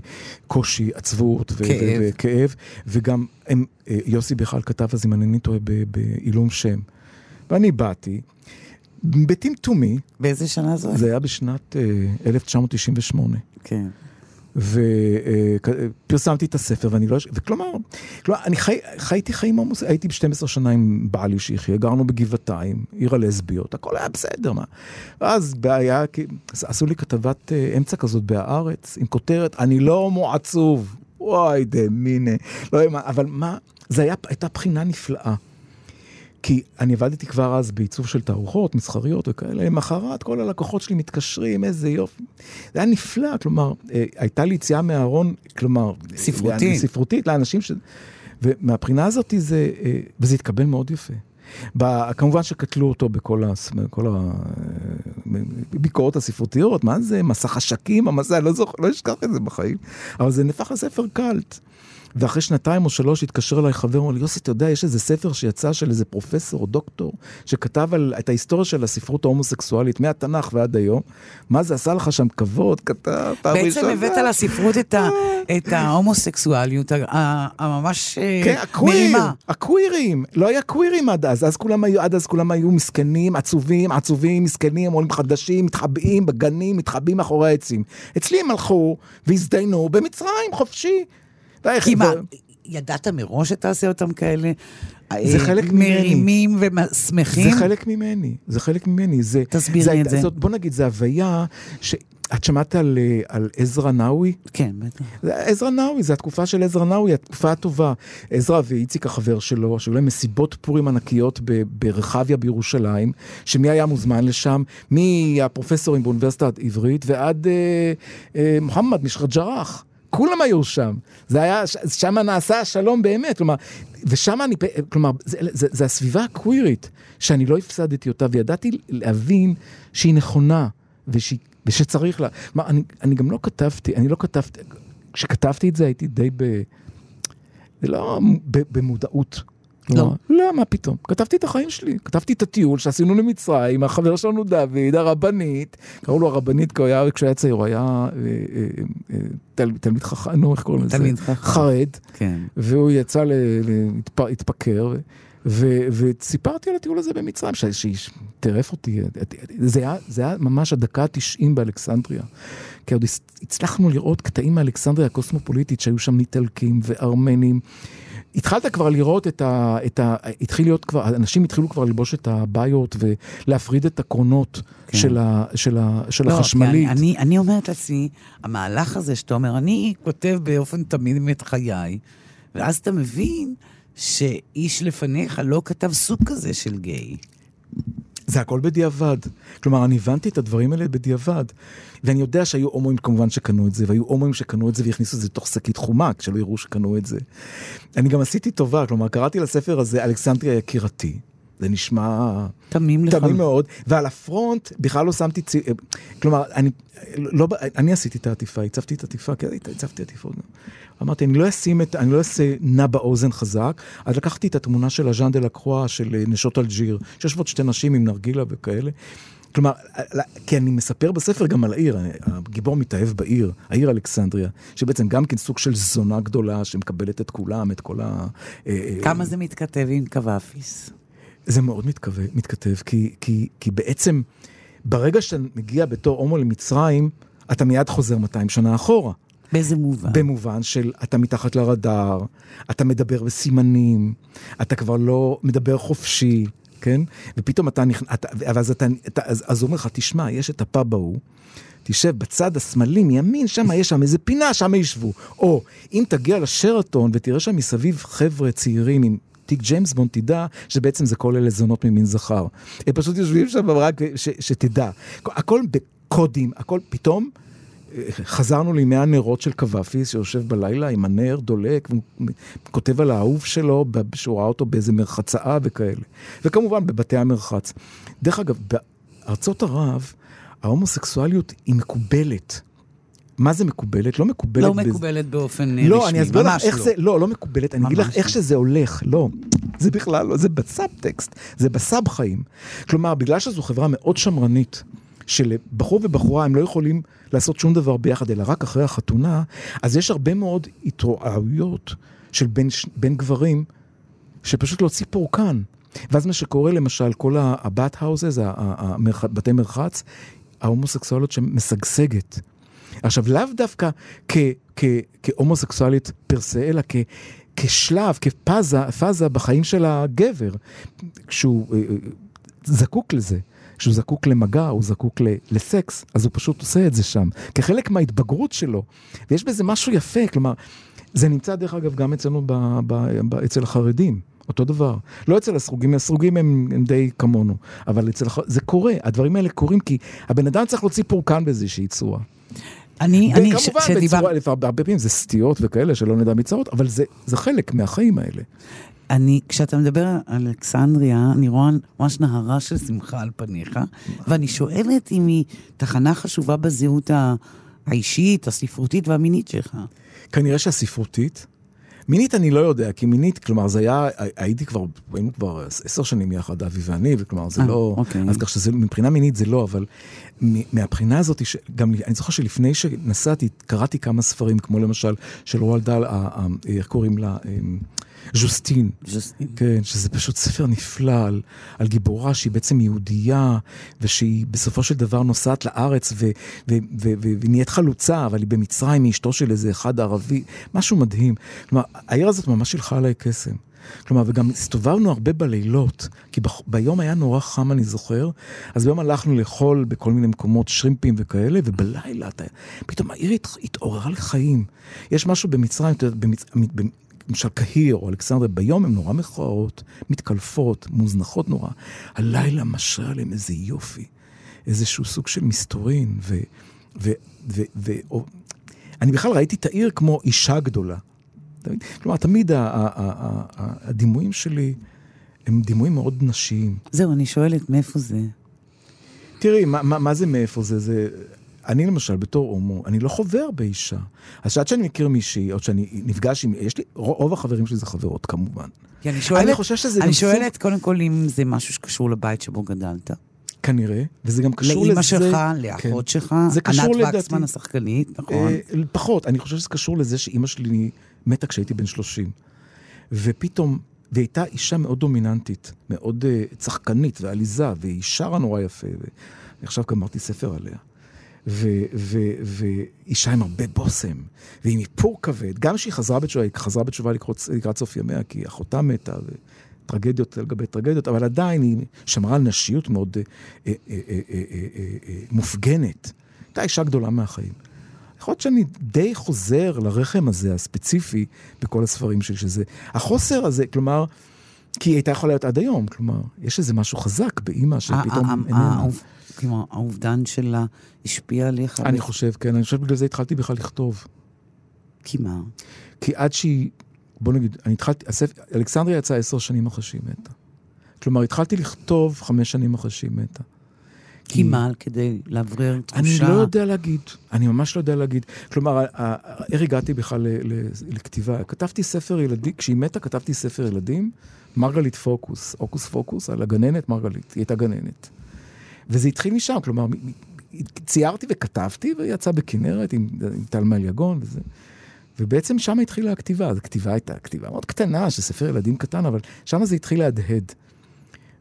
קושי, עצבות ו- כאב. ו- וכאב, וגם הם, יוסי בכלל כתב אז, אם אני אינני טועה, בעילום שם. ואני באתי, בטמטומי, באיזה שנה זו? זה היה בשנת אה, 1998. כן. ופרסמתי את הספר, ואני לא... וכלומר, כלומר, אני חי, חייתי חיים עמוס, הייתי 12 שנה עם בעלי שיחיה, גרנו בגבעתיים, עיר הלסביות, הכל היה בסדר, מה. ואז בעיה, כי- עשו לי כתבת אה, אמצע כזאת בהארץ, עם כותרת, אני לא הומו עצוב. וואי, דה מיני. לא יודע מה, אבל מה, זה היה, הייתה בחינה נפלאה. כי אני עבדתי כבר אז בעיצוב של תערוכות מסחריות וכאלה, למחרת כל הלקוחות שלי מתקשרים, איזה יופי. זה היה נפלא, כלומר, אה, הייתה לי יציאה מהארון, כלומר... ספרותית. לאן- ספרותית, לאנשים ש... ומהבחינה הזאת זה, אה, וזה התקבל מאוד יפה. ב, כמובן שקטלו אותו בכל הס- בכל הביקורות הספרותיות, מה זה, מסך השקים, המסע, לא זוכר, לא אשכח את זה בחיים. אבל זה נהפך לספר קאלט. ואחרי שנתיים או שלוש התקשר אליי חבר, אמר לי, יוסי, אתה יודע, יש איזה ספר שיצא של איזה פרופסור או דוקטור, שכתב על, את ההיסטוריה של הספרות ההומוסקסואלית מהתנ"ך ועד היום. מה זה עשה לך שם כבוד? כתב, פעם בעצם ראשונה. הבאת לספרות את ה- את ההומוסקסואליות הממש אה, כן, הקוויר, נעימה. הקווירים, לא היה קווירים עד אז, אז כולם היו, עד אז כולם היו מסכנים, עצובים, עצובים, מסכנים, עולים חדשים, מתחבאים בגנים, מתחבאים מאחורי העצים. אצלי הם הלכו והזדיינו במצרים, חופשי. כי מה, ידעת מראש שתעשה אותם כאלה? זה אה, חלק ממני. מרימים ושמחים? זה חלק ממני, זה חלק ממני. זה, תסביר זה, לי את זה. זאת, בוא נגיד, זו הוויה ש... את שמעת על, אה, על עזרא נאווי? כן, בטח. זה עזרא נאווי, זו התקופה של עזרא נאווי, התקופה הטובה. עזרא ואיציק החבר שלו, שהיו להם מסיבות פורים ענקיות ברחביה בירושלים, שמי היה מוזמן לשם? מהפרופסורים באוניברסיטה העברית ועד אה, אה, מוחמד משחת ג'ראח. כולם היו שם, זה היה, שם נעשה השלום באמת, כלומר, ושם אני, כלומר, זה, זה, זה הסביבה הקווירית, שאני לא הפסדתי אותה, וידעתי להבין שהיא נכונה, ושהיא, ושצריך לה, כלומר, אני, אני גם לא כתבתי, אני לא כתבתי, כשכתבתי את זה הייתי די ב... זה לא במודעות. לא. כלומר, לא, מה פתאום? כתבתי את החיים שלי, כתבתי את הטיול שעשינו למצרים, החבר שלנו דוד, הרבנית, קראו לו הרבנית, כי הוא היה, כשהוא היה צעיר, הוא היה אה, אה, אה, תל, תלמיד חכם, נו, איך קוראים לזה? תלמיד חכם. חרד, כן. והוא יצא להתפקר, ו- וסיפרתי על הטיול הזה במצרים, שטרף אותי, זה היה, זה היה ממש הדקה ה-90 באלכסנדריה. כי עוד הצלחנו לראות קטעים מאלכסנדריה הקוסמופוליטית, שהיו שם איטלקים וארמנים. התחלת כבר לראות את ה... את ה התחיל להיות כבר, אנשים התחילו כבר ללבוש את הבעיות ולהפריד את הקרונות כן. של, ה, של, ה, של לא, החשמלית. אני, אני, אני אומרת לעצמי, המהלך הזה שאתה אומר, אני כותב באופן תמיד את חיי, ואז אתה מבין שאיש לפניך לא כתב סוג כזה של גיי. זה הכל בדיעבד. כלומר, אני הבנתי את הדברים האלה בדיעבד. ואני יודע שהיו הומואים כמובן שקנו את זה, והיו הומואים שקנו את זה והכניסו את זה לתוך שקית חומה, כשלא יראו שקנו את זה. אני גם עשיתי טובה, כלומר, קראתי לספר הזה אלכסנדריה יקירתי. זה נשמע תמים לך. תמים מאוד, ועל הפרונט בכלל לא שמתי צי... כלומר, אני, לא, אני עשיתי את העטיפה, הצבתי את העטיפה, כי הצבתי עטיפות. אמרתי, אני לא אשים את, אני לא אעשה נע באוזן חזק, אז לקחתי את התמונה של הז'אן דה לקרואה של אה, נשות אלג'יר, שיושבות שתי נשים עם נרגילה וכאלה. כלומר, כי אני מספר בספר גם על העיר, הגיבור מתאהב בעיר, העיר אלכסנדריה, שבעצם גם כן סוג של זונה גדולה שמקבלת את כולם, את כל ה... אה, כמה זה מתכתב עם קוואפיס? זה מאוד מתכתב, מתכתב כי, כי, כי בעצם ברגע שאתה מגיע בתור הומו למצרים, אתה מיד חוזר 200 שנה אחורה. באיזה מובן? במובן של אתה מתחת לרדאר, אתה מדבר בסימנים, אתה כבר לא מדבר חופשי, כן? ופתאום אתה נכנס, ואז אתה, אתה, אז, אז הוא אומר לך, תשמע, יש את הפאב ההוא. תשב בצד השמאלי מימין, שם יש שם איזה פינה, שם ישבו. או אם תגיע לשרתון ותראה שם מסביב חבר'ה צעירים עם תיק ג'יימס בונד, תדע שבעצם זה כל אלה זונות ממין זכר. הם פשוט יושבים שם רק שתדע. הכל בקודים, הכל פתאום. חזרנו לימי הנרות של קוואפיס, שיושב בלילה עם הנר דולק, וכותב על האהוב שלו, שהוא ראה אותו באיזה מרחצאה וכאלה. וכמובן בבתי המרחץ. דרך אגב, בארצות ערב, ההומוסקסואליות היא מקובלת. מה זה מקובלת? לא מקובלת... לא בז... מקובלת באופן לא, רשמי, אני אסביר לך איך לא. זה... לא, לא מקובלת. אני אגיד לך איך לא. שזה הולך. לא, זה בכלל לא, זה בסאב-טקסט, זה בסאב חיים. כלומר, בגלל שזו חברה מאוד שמרנית, שלבחור ובחורה הם לא יכולים לעשות שום דבר ביחד, אלא רק אחרי החתונה, אז יש הרבה מאוד התרועעויות של בין, בין גברים, שפשוט להוציא פורקן. ואז מה שקורה למשל, כל הבת האוזז, בתי מרחץ, ההומוסקסואליות שמשגשגת. עכשיו, לאו דווקא כ, כ, כהומוסקסואלית פרסה, אלא כ, כשלב, כפאזה, פאזה בחיים של הגבר, כשהוא אה, אה, זקוק לזה. כשהוא זקוק למגע, הוא זקוק לסקס, אז הוא פשוט עושה את זה שם, כחלק מההתבגרות שלו. ויש בזה משהו יפה, כלומר, זה נמצא דרך אגב גם אצלנו, ב, ב, ב, אצל החרדים. אותו דבר. לא אצל הסרוגים, הסרוגים הם, הם די כמונו, אבל אצל זה קורה, הדברים האלה קורים כי הבן אדם צריך להוציא פורקן באיזושהי צורה. אני, אני, וכמובן, שדיבר... בצורה, הרבה פעמים זה סטיות וכאלה שלא נדע מצרות, אבל זה, זה חלק מהחיים האלה. אני, כשאתה מדבר על אלכסנדריה, אני רואה ממש נהרה של שמחה על פניך, ואני שואלת אם היא תחנה חשובה בזהות האישית, הספרותית והמינית שלך. כנראה שהספרותית. מינית אני לא יודע, כי מינית, כלומר, זה היה, הייתי כבר, היינו כבר עשר שנים יחד, אבי ואני, וכלומר, זה 아, לא... אוקיי. אז כך שזה, מבחינה מינית זה לא, אבל מהבחינה הזאת, גם אני זוכר שלפני שנסעתי, קראתי כמה ספרים, כמו למשל של רועל דל, איך קוראים לה? ז'וסטין. ז'וסטין. כן, שזה פשוט ספר נפלא על, על גיבורה שהיא בעצם יהודייה, ושהיא בסופו של דבר נוסעת לארץ ונהיית חלוצה, אבל היא במצרים, היא אשתו של איזה אחד ערבי, משהו מדהים. כלומר, העיר הזאת ממש הלכה עליי קסם. כלומר, וגם הסתובבנו הרבה בלילות, כי ב- ביום היה נורא חם, אני זוכר, אז ביום הלכנו לאכול בכל מיני מקומות שרימפים וכאלה, ובלילה אתה, פתאום העיר הת, התעוררה לחיים. יש משהו במצרים, אתה יודע, במצ... למשל קהיר או אלכסנדריה, ביום הן נורא מכוערות, מתקלפות, מוזנחות נורא. הלילה משרה עליהן איזה יופי, איזשהו סוג של מסתורין, ו... ו, ו, ו או, אני בכלל ראיתי את העיר כמו אישה גדולה. כלומר, תמיד הדימויים שלי הם דימויים מאוד נשיים. זהו, אני שואלת, מאיפה זה? תראי, מה, מה, מה זה מאיפה זה? זה... אני למשל, בתור הומו, אני לא חווה הרבה אישה. אז שעד שאני מכיר מישהי, או שאני נפגש עם... יש לי... רוב החברים שלי זה חברות, כמובן. כי אני שואלת... אני חושב שזה אני גם שואלת. קודם כל, אם זה משהו שקשור לבית שבו גדלת. כנראה, וזה גם קשור לזה... לאימא שלך, לאחות כן. שלך, זה קשור ענת וקסמן השחקנית, נכון? אה, פחות, אני חושב שזה קשור לזה שאימא שלי מתה כשהייתי בן 30. ופתאום, והיא הייתה אישה מאוד דומיננטית, מאוד uh, צחקנית ועליזה, והיא שרה נורא יפה, ועכשיו גמרתי ספר עליה. ואישה עם הרבה בושם, ועם איפור כבד. גם כשהיא חזרה בתשובה, היא חזרה בתשובה לקראת, לקראת סוף ימיה, כי אחותה מתה, וטרגדיות על גבי טרגדיות, אבל עדיין היא שמרה על נשיות מאוד אה, אה, אה, אה, אה, אה, אה, מופגנת. הייתה אישה גדולה מהחיים. יכול להיות שאני די חוזר לרחם הזה, הספציפי, בכל הספרים שלי, שזה... החוסר הזה, כלומר, כי היא הייתה יכולה להיות עד היום, כלומר, יש איזה משהו חזק באימא שפתאום איננה. כלומר, האובדן שלה השפיע עליך? אני חושב, כן, אני חושב בגלל זה התחלתי בכלל לכתוב. כי מה? כי עד שהיא, בוא נגיד, אני התחלתי, הספר, אלכסנדריה יצאה עשר שנים אחרי שהיא מתה. כלומר, התחלתי לכתוב חמש שנים אחרי שהיא מתה. כי מה? כדי לאוורר תחושה? אני לא יודע להגיד, אני ממש לא יודע להגיד. כלומר, איך הגעתי בכלל לכתיבה? כתבתי ספר ילדים, כשהיא מתה כתבתי ספר ילדים, מרגלית פוקוס, אוקוס פוקוס, על הגננת מרגלית, היא הייתה גננת. וזה התחיל משם, כלומר, ציירתי וכתבתי, ויצא בכנרת עם, עם טל מליגון וזה. ובעצם שם התחילה הכתיבה. הכתיבה הייתה כתיבה מאוד קטנה, של ספר ילדים קטן, אבל שם זה התחיל להדהד.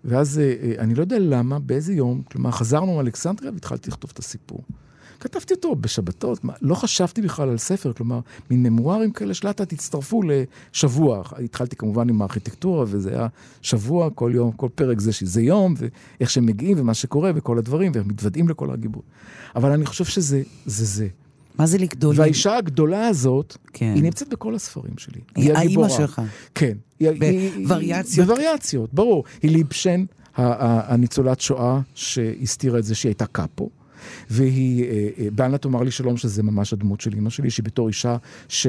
ואז אה, אה, אני לא יודע למה, באיזה יום, כלומר, חזרנו מאלכסנדריה והתחלתי לכתוב את הסיפור. כתבתי אותו בשבתות, מה, לא חשבתי בכלל על ספר, כלומר, מין ממוארים כאלה שלאט לאט הצטרפו לשבוע. התחלתי כמובן עם הארכיטקטורה, וזה היה שבוע, כל יום, כל פרק זה שזה יום, ואיך שהם מגיעים, ומה שקורה, וכל הדברים, והם מתוודעים לכל הגיבוי. אבל אני חושב שזה זה זה. מה זה לגדול? והאישה הגדולה הזאת, כן. היא נמצאת בכל הספרים שלי. היא, היא האימא שלך. כן. בווריאציות? בווריאציות, ברור. היא ליבשן, הניצולת שואה שהסתירה את זה שהיא הייתה קאפו. והיא, אה, אה, באנה תאמר לי שלום, שזה ממש הדמות של אימא שלי, שהיא בתור אישה ש...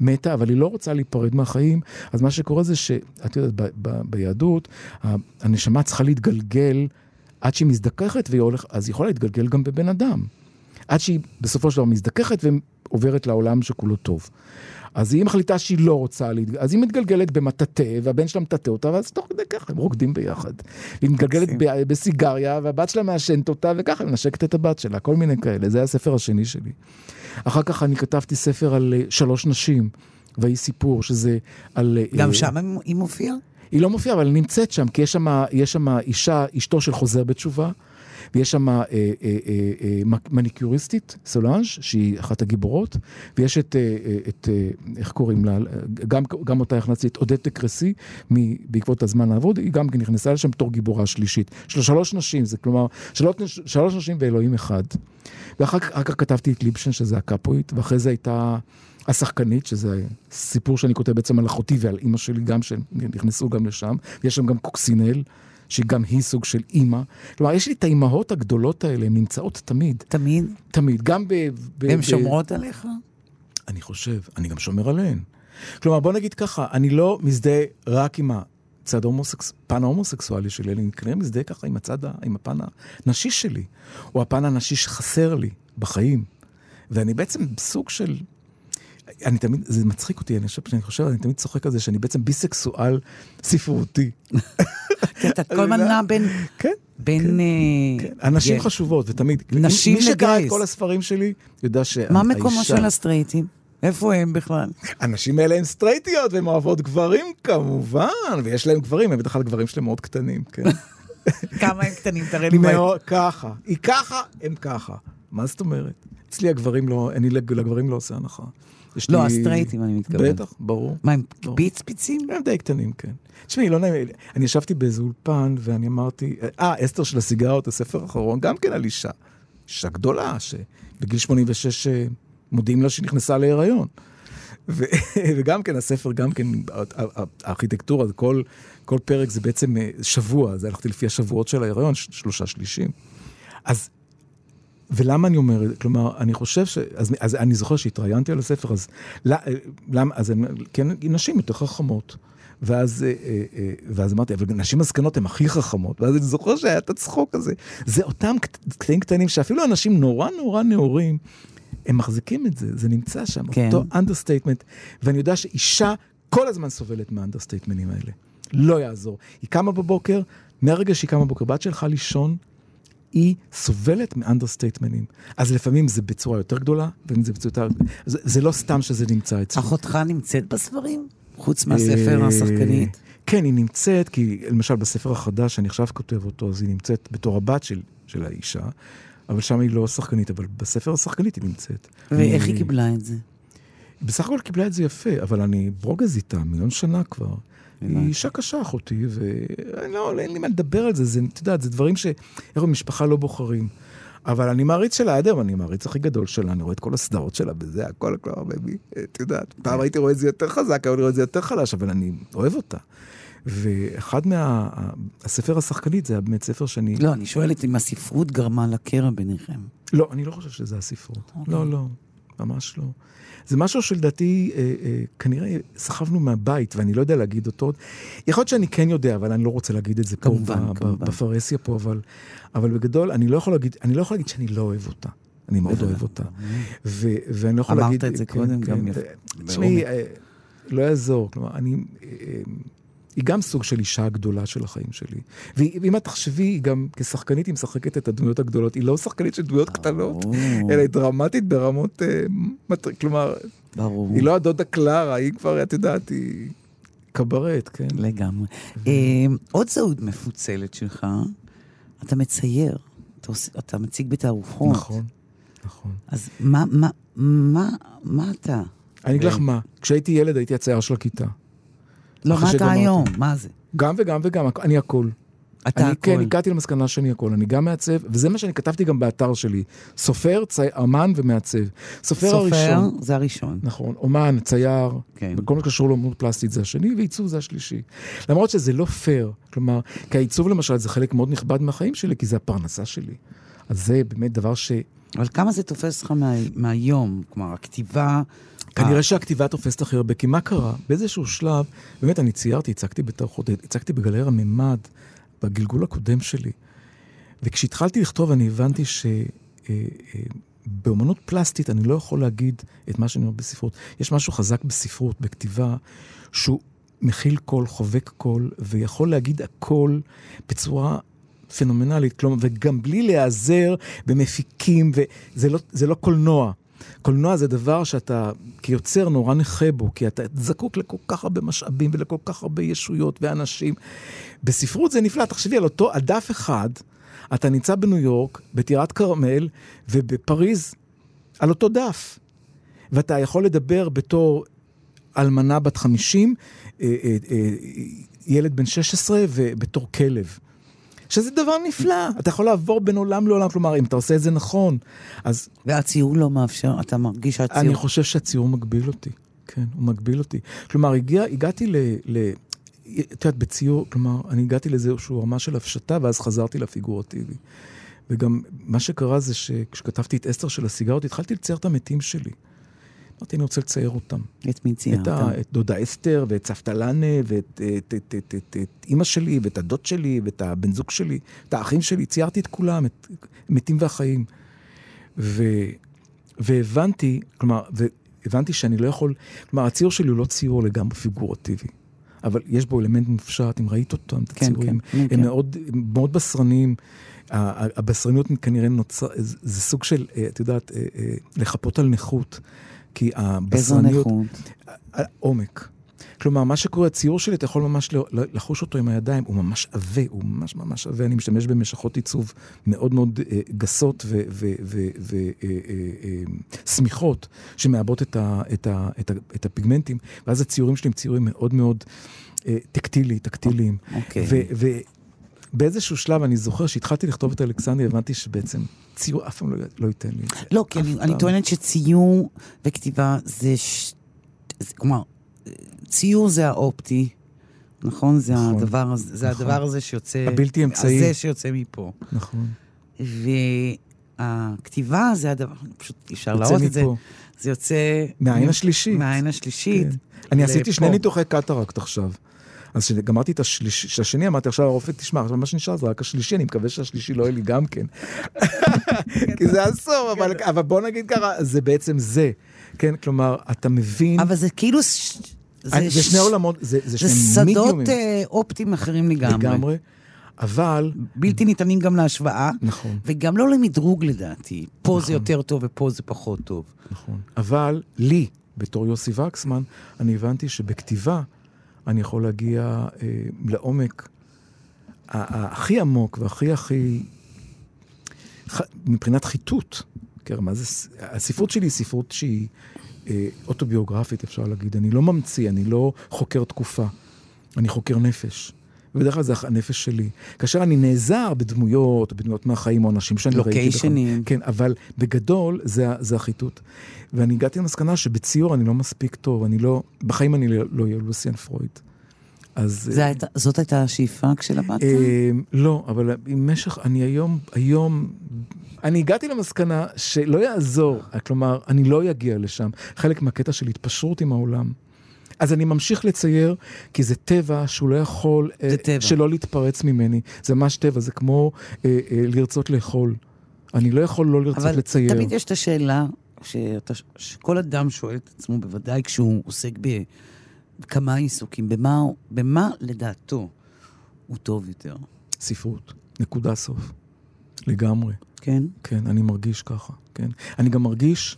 מתה, אבל היא לא רוצה להיפרד מהחיים, אז מה שקורה זה שאת יודעת, ב- ב- ביהדות, הנשמה צריכה להתגלגל עד שהיא מזדככת, והיא הולכת, אז היא יכולה להתגלגל גם בבן אדם. עד שהיא בסופו של דבר מזדככת ועוברת לעולם שכולו טוב. אז היא מחליטה שהיא לא רוצה אז היא מתגלגלת במטאטה, והבן שלה מטאטה אותה, ואז תוך כדי ככה הם רוקדים ביחד. היא מתגלגלת בסיגריה, והבת שלה מעשנת אותה, וככה היא מנשקת את הבת שלה, כל מיני כאלה. זה היה הספר השני שלי. אחר כך אני כתבתי ספר על uh, שלוש נשים, והיא סיפור, שזה על... אה, גם שם היא מופיעה? היא לא מופיעה, אבל היא נמצאת שם, כי יש שם אישה, אשתו של חוזר בתשובה. ויש שם אה, אה, אה, אה, מניקוריסטית, סולאנג', שהיא אחת הגיבורות, ויש את, אה, אה, את אה, איך קוראים לה, גם, גם אותה הכנסתי, את עודד תקרסי, בעקבות הזמן האבוד, היא גם נכנסה לשם בתור גיבורה שלישית. של שלוש נשים, זה כלומר, שלוש, שלוש נשים ואלוהים אחד. ואחר כך כתבתי את ליבשן, שזה הקפואית, ואחרי זה הייתה... השחקנית, שזה סיפור שאני כותב בעצם על אחותי ועל אימא שלי גם, שנכנסו גם לשם. יש שם גם קוקסינל, שגם היא סוג של אימא. כלומר, יש לי את האימהות הגדולות האלה, הן נמצאות תמיד. תמיד? תמיד, גם ב... הן שומרות עליך? אני חושב, אני גם שומר עליהן. כלומר, בוא נגיד ככה, אני לא מזדהה רק עם הצד ההומוסקס... הפן ההומוסקסואלי שלי, אני כנראה מזדהה ככה עם הצד, עם הפן הנשי שלי, או הפן הנשי שחסר לי בחיים. ואני בעצם סוג של אני תמיד, זה מצחיק אותי, אני חושב, שאני חושב, אני תמיד צוחק על זה שאני בעצם ביסקסואל ספרותי. (laughs) כי אתה כל הזמן נע בין... כן. בין... כן, אה, כן. הנשים חשובות, ותמיד... נשים לגייס. מי שקרא את כל הספרים שלי, יודע שהאישה... מה מקומו של הסטרייטים? איפה הם בכלל? הנשים האלה הן סטרייטיות, והן אוהבות גברים כמובן, ויש להם גברים, הם בדרך כלל גברים שלהם מאוד קטנים, כן. (laughs) כמה הם קטנים? תראה לי מה... ככה. היא ככה, הם ככה. מה זאת אומרת? אצלי הגברים לא, אני לגברים לא עושה הנחה. לא, הסטרייטים אני מתכוון. בטח, ברור. מה, הם פיצפיצים? הם די קטנים, כן. תשמעי, לא נעים, אני ישבתי באיזה אולפן ואני אמרתי, אה, אסתר של הסיגרות, הספר האחרון, גם כן על אישה. אישה גדולה, שבגיל 86 אה, מודיעים לה שהיא נכנסה להיריון. (laughs) וגם כן, הספר, גם כן, הארכיטקטורה, כל, כל פרק זה בעצם אה, שבוע, זה הלכתי לפי השבועות של ההיריון, שלושה שלישים. אז ולמה אני אומר, כלומר, אני חושב ש... אז, אז אני זוכר שהתראיינתי על הספר, אז למה, אז הם, כן, נשים יותר חכמות. ואז, אה, אה, אה, ואז אמרתי, אבל נשים הזקנות הן הכי חכמות. ואז אני זוכר שהיה את הצחוק הזה. זה אותם קטעים קטנים שאפילו אנשים נורא נורא נאורים, הם מחזיקים את זה, זה נמצא שם, כן. אותו understatement. ואני יודע שאישה כל הזמן סובלת מהאנדרסטייטמנים האלה. לא יעזור. היא קמה בבוקר, מהרגע שהיא קמה בבוקר, עד שהלכה לישון, היא סובלת מאנדרסטייטמנים. אז לפעמים זה בצורה יותר גדולה, ולפעמים זה בצורה יותר... זה, זה לא סתם שזה נמצא אצלי. אחותך נמצאת בספרים? חוץ מהספר אה, השחקנית? כן, היא נמצאת, כי למשל בספר החדש, שאני עכשיו כותב אותו, אז היא נמצאת בתור הבת של, של האישה. אבל שם היא לא שחקנית, אבל בספר השחקנית היא נמצאת. ואיך היא קיבלה את זה? בסך הכל קיבלה את זה יפה, אבל אני ברוגז איתה מיליון שנה כבר. היא אישה קשה אחותי, ואני לא, אין לי מה לדבר על זה, זה, את יודעת, זה דברים שאיך במשפחה לא בוחרים. אבל אני מעריץ שלה עד היום, אני מעריץ הכי גדול שלה, אני רואה את כל הסדרות שלה וזה, הכל, כלומר, בבי, את יודעת, פעם הייתי רואה את זה יותר חזק, היום אני רואה את זה יותר חלש, אבל אני אוהב אותה. ואחד מה... הספר השחקנית זה היה באמת ספר שאני... לא, אני שואלת אם הספרות גרמה לקרע ביניכם. לא, אני לא חושב שזה הספרות. לא, לא, ממש לא. זה משהו שלדעתי, אה, אה, כנראה סחבנו מהבית, ואני לא יודע להגיד אותו. יכול להיות שאני כן יודע, אבל אני לא רוצה להגיד את זה פה, כמובן, ב- כמובן. בפרהסיה פה, אבל, אבל בגדול, אני לא יכול להגיד, אני לא יכול להגיד שאני לא אוהב אותה. אני מאוד אוהב אותה. ו- ואני לא יכול אמרת להגיד... את זה כן, קודם, כן. גם יפה. תשמעי, אה, לא יעזור, כלומר, אני... אה, היא גם סוג של אישה גדולה של החיים שלי. ואם את תחשבי, היא גם כשחקנית היא משחקת את הדמויות הגדולות. היא לא שחקנית של דמויות קטנות. אלא היא דרמטית ברמות... אה, כלומר, ברור. היא לא הדודה קלרה, היא כבר, את יודעת, היא קברט, כן. לגמרי. אה, עוד זהות מפוצלת שלך, אתה מצייר. אתה עוש- אתה מציג בתערוכות. נכון, נכון. אז מה, מה, מה, מה אתה? אני אגיד לך מה, כשהייתי ילד הייתי הצייר של הכיתה. לא, מה אתה. היום? מה זה? גם וגם וגם, אני הכל. אתה אני כן, הכל. הגעתי למסקנה שאני הכל, אני גם מעצב, וזה מה שאני כתבתי גם באתר שלי. סופר, צי... אמן ומעצב. סופר, סופר, הראשון. זה הראשון. נכון, אומן, צייר, כן. וכל מה שקשור לאומנות פלסטית זה השני, ועיצוב זה השלישי. למרות שזה לא פייר, כלומר, כי העיצוב למשל זה חלק מאוד נכבד מהחיים שלי, כי זה הפרנסה שלי. אז זה באמת דבר ש... אבל כמה זה תופס לך מה, מהיום? כלומר, הכתיבה... כנראה שהכתיבה תופסת הכי הרבה, כי מה קרה? באיזשהו שלב, באמת, אני ציירתי, הצגתי בתערוכות, הצגתי בגלריה ממד, בגלגול הקודם שלי. וכשהתחלתי לכתוב, אני הבנתי שבאמנות פלסטית אני לא יכול להגיד את מה שאני אומר בספרות. יש משהו חזק בספרות, בכתיבה, שהוא מכיל קול, חובק קול, ויכול להגיד הכל בצורה פנומנלית, כלומר, וגם בלי להיעזר במפיקים, וזה לא, זה לא קולנוע. קולנוע זה דבר שאתה כיוצר נורא נכה בו, כי אתה זקוק לכל כך הרבה משאבים ולכל כך הרבה ישויות ואנשים. בספרות זה נפלא, תחשבי על אותו, על דף אחד, אתה נמצא בניו יורק, בטירת כרמל ובפריז, על אותו דף. ואתה יכול לדבר בתור אלמנה בת 50, אה, אה, אה, ילד בן 16 ובתור כלב. שזה דבר נפלא, אתה יכול לעבור בין עולם לעולם, כלומר, אם אתה עושה את זה נכון, אז והציור לא מאפשר, אתה מרגיש שהציור... אני חושב שהציור מגביל אותי, כן, הוא מגביל אותי. כלומר, הגיע, הגעתי ל... ל את יודעת, בציור, כלומר, אני הגעתי לאיזשהו רמה של הפשטה, ואז חזרתי לפיגורטיבי. וגם מה שקרה זה שכשכתבתי את אסתר של הסיגרות, התחלתי לצייר את המתים שלי. אמרתי, אני רוצה לצייר אותם. את מי ציירת? את, דודה אסתר, ואת סבתא לנה, ואת את, את, את, את, את אימא שלי, ואת הדוד שלי, ואת הבן זוג שלי, את האחים שלי, ציירתי את כולם, את מתים והחיים. ו, והבנתי, כלומר, והבנתי שאני לא יכול, כלומר, הציור שלי הוא לא ציור לגמרי פיגורטיבי. אבל יש בו אלמנט מופשט, אם ראית אותם, את כן, הציורים, כן, הם כן. מאוד, מאוד בשרניים. הבשרניות כנראה נוצר, זה זה סוג של, אה, את יודעת, אה, אה, לחפות על נכות. כי איזו הבשרניות... נכות? עומק. כלומר, מה שקורה, הציור שלי, אתה יכול ממש לחוש אותו עם הידיים, הוא ממש עבה, הוא ממש ממש עבה. אני משתמש במשכות עיצוב מאוד מאוד אה, גסות ושמיכות, שמעבות את, ה- את, ה- את, ה- את הפיגמנטים, ואז הציורים שלי הם ציורים מאוד מאוד אה, טקטילי, טקטיליים. אוקיי. ובאיזשהו שלב, אני זוכר שהתחלתי לכתוב את אלכסנדרי, הבנתי שבעצם ציור אף פעם לא, לא ייתן לי את זה. לא, כי אני, אני. טוענת שציור וכתיבה זה... ש... זה כלומר, ציור זה האופטי, נכון? זה נכון, הדבר הזה, זה נכון. הדבר הזה שיוצא... הבלתי אמצעי. הזה שיוצא מפה. נכון. והכתיבה זה הדבר, פשוט אי אפשר להראות את זה. זה יוצא... מהעין השלישית. מהעין השלישית. כן. אני עשיתי. שני ניתוחי קטרקט עכשיו. אז כשגמרתי את השלישי, השני אמרתי עכשיו הרופא, תשמע, עכשיו מה שנשאר זה רק השלישי, אני מקווה שהשלישי לא יהיה לי גם כן. (laughs) כי זה אסור, אבל, אבל בוא נגיד ככה, זה בעצם זה. כן, כלומר, אתה מבין, אבל זה כאילו... ש- אני- זה ש- שני עולמות, זה, זה זה שני שדות מידיומים אה, אופטיים אחרים לגמרי. לגמרי, אבל, בלתי ניתנים גם להשוואה, נכון, וגם לא למדרוג לדעתי. פה זה נכון. יותר טוב ופה זה פחות טוב. נכון, אבל לי, בתור יוסי וקסמן, אני הבנתי שבכתיבה אני יכול להגיע אה, לעומק הכי עמוק והכי הכי ח... מבחינת חיטוט. כן, מה זה, הספרות שלי היא ספרות שהיא אה, אוטוביוגרפית, אפשר להגיד. אני לא ממציא, אני לא חוקר תקופה, אני חוקר נפש. ובדרך כלל זה הנפש שלי. כאשר אני נעזר בדמויות, בדמויות מהחיים או אנשים שאני ראיתי. לוקיישנים. כן, אבל בגדול זה, זה החיטוט. ואני הגעתי למסקנה שבציור אני לא מספיק טוב, אני לא, בחיים אני לא לא אהיה לוסיאן פרויד. אז... זה הייתה- זאת הייתה השאיפה כשלמדת? אה, לא, אבל במשך, אני היום, היום, אני הגעתי למסקנה שלא יעזור, כלומר, אני לא אגיע לשם. חלק מהקטע של התפשרות עם העולם. אז אני ממשיך לצייר, כי זה טבע שהוא לא יכול זה טבע. שלא להתפרץ ממני. זה ממש טבע, זה כמו אה, אה, לרצות לאכול. אני לא יכול לא לרצות אבל לצייר. תמיד יש את השאלה שאתה, שכל אדם שואל את עצמו, בוודאי כשהוא עוסק בכמה עיסוקים, במה, במה לדעתו הוא טוב יותר, ספרות, נקודה סוף. לגמרי. כן? כן, אני מרגיש ככה, כן. אני גם מרגיש,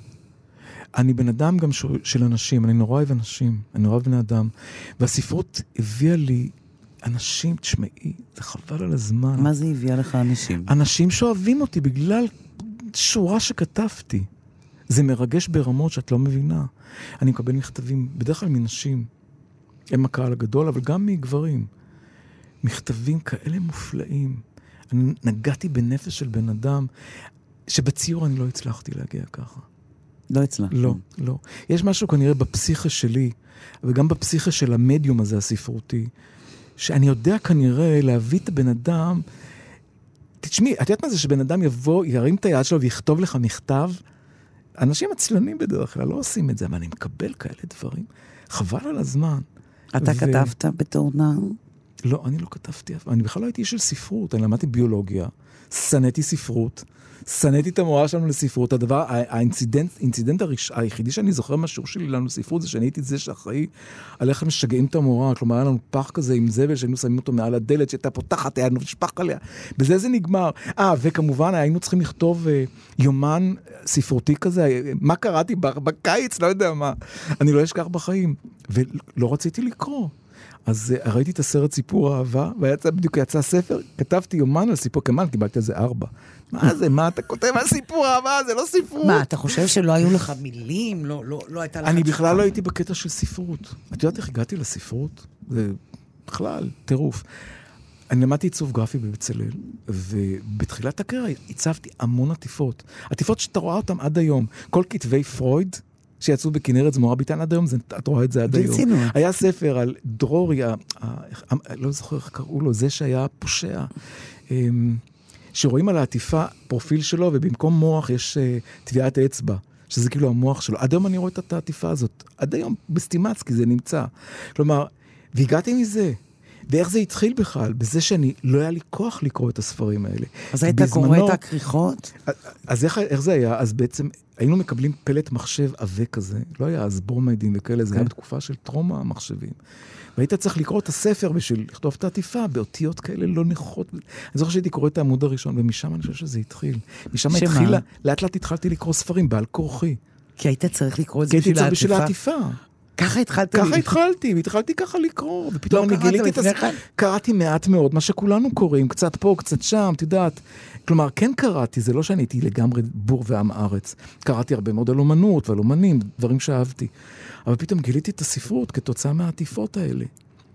אני בן אדם גם ש... של אנשים, אני נורא אוהב אנשים, אני נורא אוהב בני אדם, והספרות הביאה לי אנשים, תשמעי, זה חבל על הזמן. מה זה הביאה לך אנשים? אנשים שאוהבים אותי בגלל שורה שכתבתי. זה מרגש ברמות שאת לא מבינה. אני מקבל מכתבים, בדרך כלל מנשים, הם הקהל הגדול, אבל גם מגברים. מכתבים כאלה מופלאים. אני נגעתי בנפש של בן אדם, שבציור אני לא הצלחתי להגיע ככה. לא הצלחת. לא, לא. יש משהו כנראה בפסיכה שלי, וגם בפסיכה של המדיום הזה הספרותי, שאני יודע כנראה להביא את הבן אדם... תשמעי, את יודעת מה זה שבן אדם יבוא, ירים את היד שלו ויכתוב לך מכתב? אנשים עצלנים בדרך כלל לא עושים את זה, אבל אני מקבל כאלה דברים. חבל על הזמן. אתה ו- כתבת בתור נער? לא, אני לא כתבתי אף פעם. אני בכלל לא הייתי איש של ספרות, אני למדתי ביולוגיה, שנאתי ספרות, שנאתי את המורה שלנו לספרות. הדבר, האינצידנט, האינצידנט הראש, היחידי שאני זוכר מהשיעור שלי לנו לספרות, זה שאני הייתי זה שאחראי על איך משגעים את המורה. כלומר, היה לנו פח כזה עם זבל שהיינו שמים אותו מעל הדלת, שהייתה פותחת, היה נשפך עליה. בזה זה נגמר. אה, וכמובן, היינו צריכים לכתוב אה, יומן ספרותי כזה, אה, מה קראתי בקיץ, לא יודע מה. אני לא אשכח בחיים. ולא רציתי לקרוא. אז uh, ראיתי את הסרט סיפור אהבה, ויצא, בדיוק יצא ספר, כתבתי יומן על סיפור, כמובן קיבלתי על זה ארבע. מה זה, מה אתה כותב על סיפור אהבה? זה לא ספרות. מה, אתה חושב שלא היו לך מילים? לא, לא, לא הייתה לך... אני? בכלל לא הייתי בקטע של ספרות. את יודעת איך הגעתי לספרות? זה בכלל טירוף. אני למדתי עיצוב גרפי בבצלאל, ובתחילת הקריירה הצבתי המון עטיפות. עטיפות שאתה רואה אותן עד היום. כל כתבי פרויד שיצאו בכנרת זמורה ביטן עד היום, זה, את רואה את זה עד היום. ברצינות. היה ספר על דרורי, ה- לא זוכר איך קראו לו, זה שהיה פושע. אמ, שרואים על העטיפה פרופיל שלו, ובמקום מוח יש אה, טביעת אצבע, שזה כאילו המוח שלו. עד היום אני רואה את העטיפה הזאת. עד היום בסטימצקי זה נמצא. כלומר, והגעתי מזה. ואיך זה התחיל בכלל? בזה שאני, לא היה לי כוח לקרוא את הספרים האלה. אז היית קורא את הכריכות? אז איך, איך זה היה? אז בעצם היינו מקבלים פלט מחשב עבה כזה, לא היה אז ברומיידים וכאלה, זה כן. היה בתקופה של טרום המחשבים. והיית צריך לקרוא את הספר בשביל לכתוב את העטיפה באותיות כאלה לא נכוחות. אני זוכר שהייתי קורא את העמוד הראשון, ומשם אני חושב שזה התחיל. משם? התחילה, לאט לאט התחלתי לקרוא ספרים בעל כורחי. כי היית צריך לקרוא את כי זה הייתי בשביל צריך בשביל העטיפה. ככה התחלת? ככה לי- התחלתי, והתחלתי ככה לקרוא, ופתאום לא אני גיליתי את לפני הס... כן? קראתי מעט מאוד, מה שכולנו קוראים, קצת פה, קצת שם, את יודעת. כלומר, כן קראתי, זה לא שאני הייתי לגמרי בור ועם הארץ. קראתי הרבה מאוד על אומנות ועל אומנים, דברים שאהבתי. אבל פתאום גיליתי את הספרות כתוצאה מהעטיפות האלה.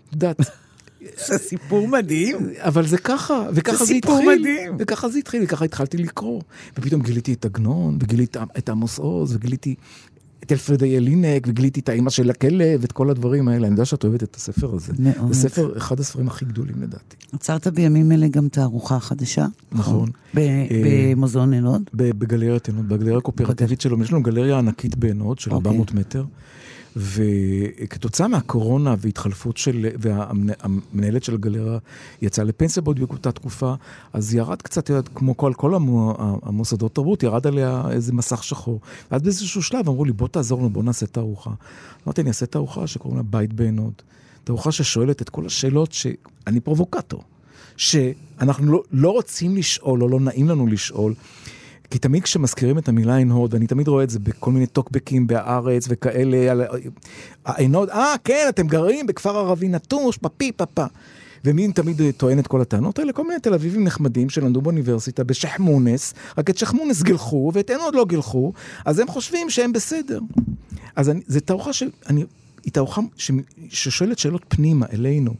את יודעת, (laughs) זה סיפור מדהים. אבל זה ככה, וככה זה זה, סיפור התחיל. מדהים. וככה זה התחיל, וככה התחלתי לקרוא. ופתאום גיליתי את עגנון, וגיליתי את עמוס עוז, וגיליתי את אלפרדה ילינק, וגיליתי את האימא של הכלב, את כל הדברים האלה. אני יודע שאת אוהבת את הספר הזה. מאוד. זה ספר, אחד הספרים הכי גדולים לדעתי. עצרת בימים אלה גם תערוכה חדשה. נכון. ב- במוזיאון. ב- בגלריית עינות, בגלריה הקואופרטיבית שלו, יש לנו גלריה ענקית בעינות של אוקיי. 400 מטר, וכתוצאה מהקורונה והתחלפות של, והמנהלת של הגלריה יצאה לפנסיה בעוד באותה תקופה, אז ירד קצת, כמו כל, כל המו- המוסדות תרבות, ירד עליה איזה מסך שחור. ואז באיזשהו שלב אמרו לי, בוא תעזור לנו, בוא נעשה תערוכה. אמרתי, אני אעשה תערוכה שקוראים לה בית בעינות. תערוכה ששואלת את כל השאלות שאני פרובוקטור. שאנחנו לא, לא רוצים לשאול, או לא נעים לנו לשאול, כי תמיד כשמזכירים את המילה עין הוד, אני תמיד רואה את זה בכל מיני טוקבקים בהארץ וכאלה, על עין הוד, אה, כן, אתם גרים בכפר ערבי נטוש, פפי פפה. ומי תמיד טוען את כל הטענות האלה? כל מיני תל אביבים נחמדים שלמדו באוניברסיטה בשחמונס, רק את שחמונס גילחו ואת עין עוד לא גילחו, אז הם חושבים שהם בסדר. אז זו תערוכה שאני, היא תערוכה ש, ששואלת שאלות פנימה אלינו.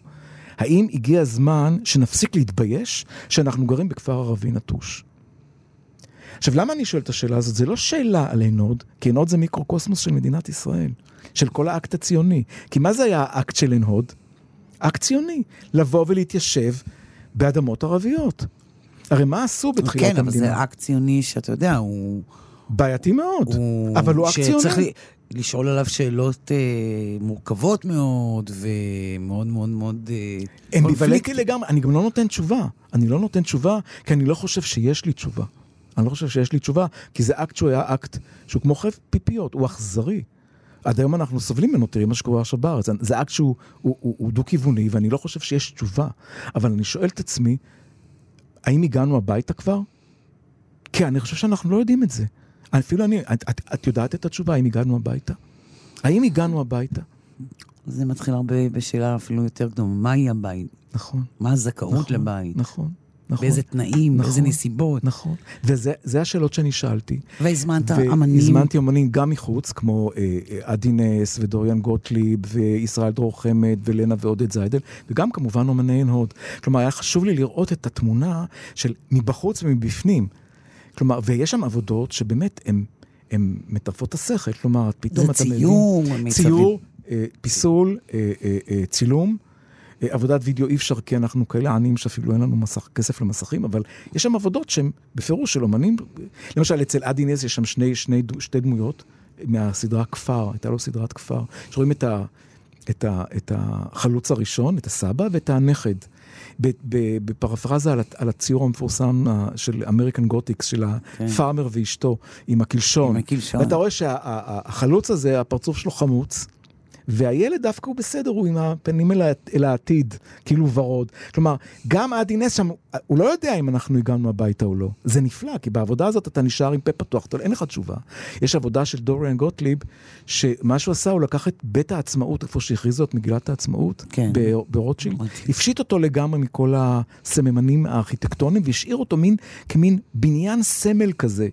האם הגיע הזמן שנפסיק להתבייש שאנחנו גרים בכפר ערבי נטוש? עכשיו, למה אני שואל את השאלה הזאת? זה לא שאלה על עין הוד, כי עין הוד זה מיקרוקוסמוס של מדינת ישראל, של כל האקט הציוני. כי מה זה היה האקט של עין הוד? אקט ציוני, לבוא ולהתיישב באדמות ערביות. הרי מה עשו בתחילת כן, אבל המדינה? זה אקט ציוני שאתה יודע, הוא... בעייתי מאוד, הוא- אבל הוא אקט שצריך ציוני. ל- לשאול עליו שאלות אה, מורכבות מאוד, ומאוד מאוד מאוד אה, אמביוולנטי לגמרי, אני גם לא נותן תשובה. אני לא נותן תשובה, כי אני לא חושב שיש לי תשובה. אני לא חושב שיש לי תשובה, כי זה אקט שהוא היה אקט שהוא כמו חרב פיפיות, הוא אכזרי. עד היום אנחנו סובלים ממנו, תראי מה שקורה עכשיו בארץ. זה אקט שהוא הוא, הוא, הוא דו-כיווני, ואני לא חושב שיש תשובה. אבל אני שואל את עצמי, האם הגענו הביתה כבר? כי אני חושב שאנחנו לא יודעים את זה. אפילו אני, את, את, את יודעת את התשובה, האם הגענו הביתה? האם הגענו הביתה? זה מתחיל הרבה בשאלה אפילו יותר גדולה, מהי הבית? נכון. מה הזכאות נכון, לבית? נכון. נכון. באיזה תנאים, נכון. באיזה נסיבות? נכון, וזה זה השאלות שאני שאלתי. והזמנת אמנים. והזמנתי אמנים גם מחוץ, כמו אה, אה, עדי נס ודוריאן גוטליב וישראל דרור חמד ולנה ועודד זיידל, וגם כמובן אמני עין הוד. כלומר, היה חשוב לי לראות את התמונה של מבחוץ ומבפנים. כלומר, ויש שם עבודות שבאמת הן... הן מטרפות את השכל, כלומר, פתאום זה אתה מבין... ציור, מיצבים. ציור, אה, פיסול, אה, אה, אה, צילום. אה, עבודת וידאו אי אפשר, כי אנחנו כאלה עניים שאפילו אין לנו מסך, כסף למסכים, אבל יש שם עבודות שהן בפירוש של אומנים. למשל, אצל אדי נס יש שם שני, שני, שתי דמויות מהסדרה כפר, הייתה לו סדרת כפר, שרואים את, ה, את, ה, את החלוץ הראשון, את הסבא, ואת הנכד. בפרפרזה על, על הציור המפורסם של אמריקן גותיקס, של כן. הפארמר ואשתו, עם הקלשון. עם הקלשון. ואתה רואה שהחלוץ הזה, הפרצוף שלו חמוץ, והילד דווקא הוא בסדר, הוא עם הפנים אל, אל העתיד, כאילו ורוד. כלומר, גם עדי נס שם, הוא לא יודע אם אנחנו הגענו הביתה או לא. זה נפלא, כי בעבודה הזאת אתה נשאר עם פה פתוח, אין לך תשובה. יש עבודה של דוריאן גוטליב, שמה שהוא עשה, הוא לקח את בית העצמאות, איפה שהכריזו את מגילת העצמאות, כן. ברוטשילד, רוטשילד. הפשיט אותו לגמרי מכל הסממנים הארכיטקטוניים, והשאיר אותו מין, כמין בניין סמל כזה.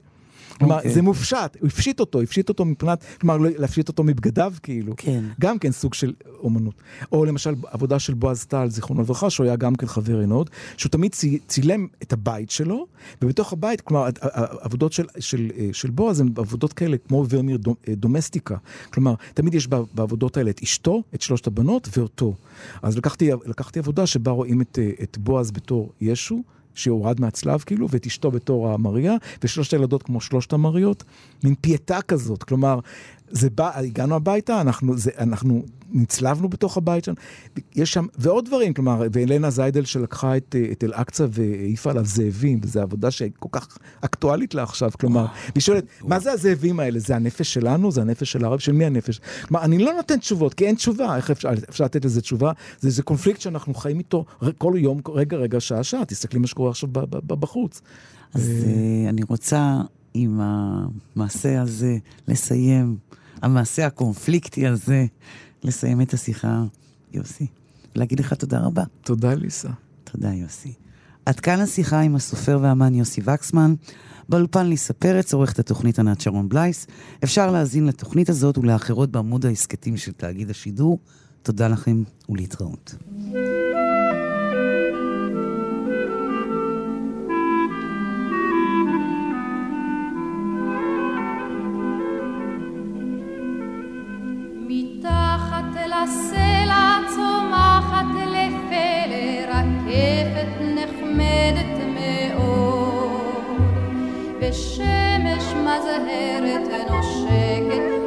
כלומר, אוקיי. זה מופשט, הוא הפשיט אותו, הפשיט אותו מבחינת, כלומר, לא- להפשיט אותו מבגדיו כאילו. כן. גם כן סוג של אומנות. או למשל עבודה של בועז טל, זיכרונו לברכה, שהוא היה גם כן חבר עינוד, שהוא תמיד צי, צילם את הבית שלו, ובתוך הבית, כלומר, העבודות של, של, אה, של בועז הן עבודות כאלה, כמו ורניר דו- אה, דומסטיקה. כלומר, תמיד יש בעבודות האלה את אשתו, את שלושת הבנות ואותו. אז לקחתי, לקחתי עבודה שבה רואים את, אה, את בועז בתור ישו. שהורד מהצלב כאילו, ואת אשתו בתור המריה, ושלושת הילדות כמו שלושת המריות, מין פייטה כזאת, כלומר, זה בא, הגענו הביתה, אנחנו, זה, אנחנו נצלבנו בתוך הבית שלנו, יש שם, ועוד דברים, כלומר, ואלנה זיידל שלקחה את, אה, את אל-אקצא והעיפה עליו זאבים, וזו עבודה שכל כך אקטואלית לה עכשיו, כלומר, והיא שואלת, מה זה הזאבים האלה? זה הנפש שלנו? זה הנפש של הערב? של מי הנפש? כלומר, אני לא נותן תשובות, כי אין תשובה, איך אפשר, אפשר לתת לזה תשובה? זה, זה קונפליקט שאנחנו חיים איתו כל יום, רגע, רגע, שעה, שעה, תסתכלי מה שקורה עכשיו ב- ב- ב- בחוץ. אז אה, אני רוצה עם המעשה הזה לסיים, המעשה הקונפליקטי הזה, לסיים את השיחה. יוסי, להגיד לך תודה רבה. תודה, ליסה. תודה, יוסי. עד כאן השיחה עם הסופר והאמן יוסי וקסמן. באולפן ליסה פרץ, עורכת התוכנית ענת שרון בלייס. אפשר להאזין לתוכנית הזאת ולאחרות בעמוד ההסכתים של תאגיד השידור. תודה לכם ולהתראות. לסלע צומחת לפלא רקפת נחמדת מאוד, ושמש מזהרת נושקת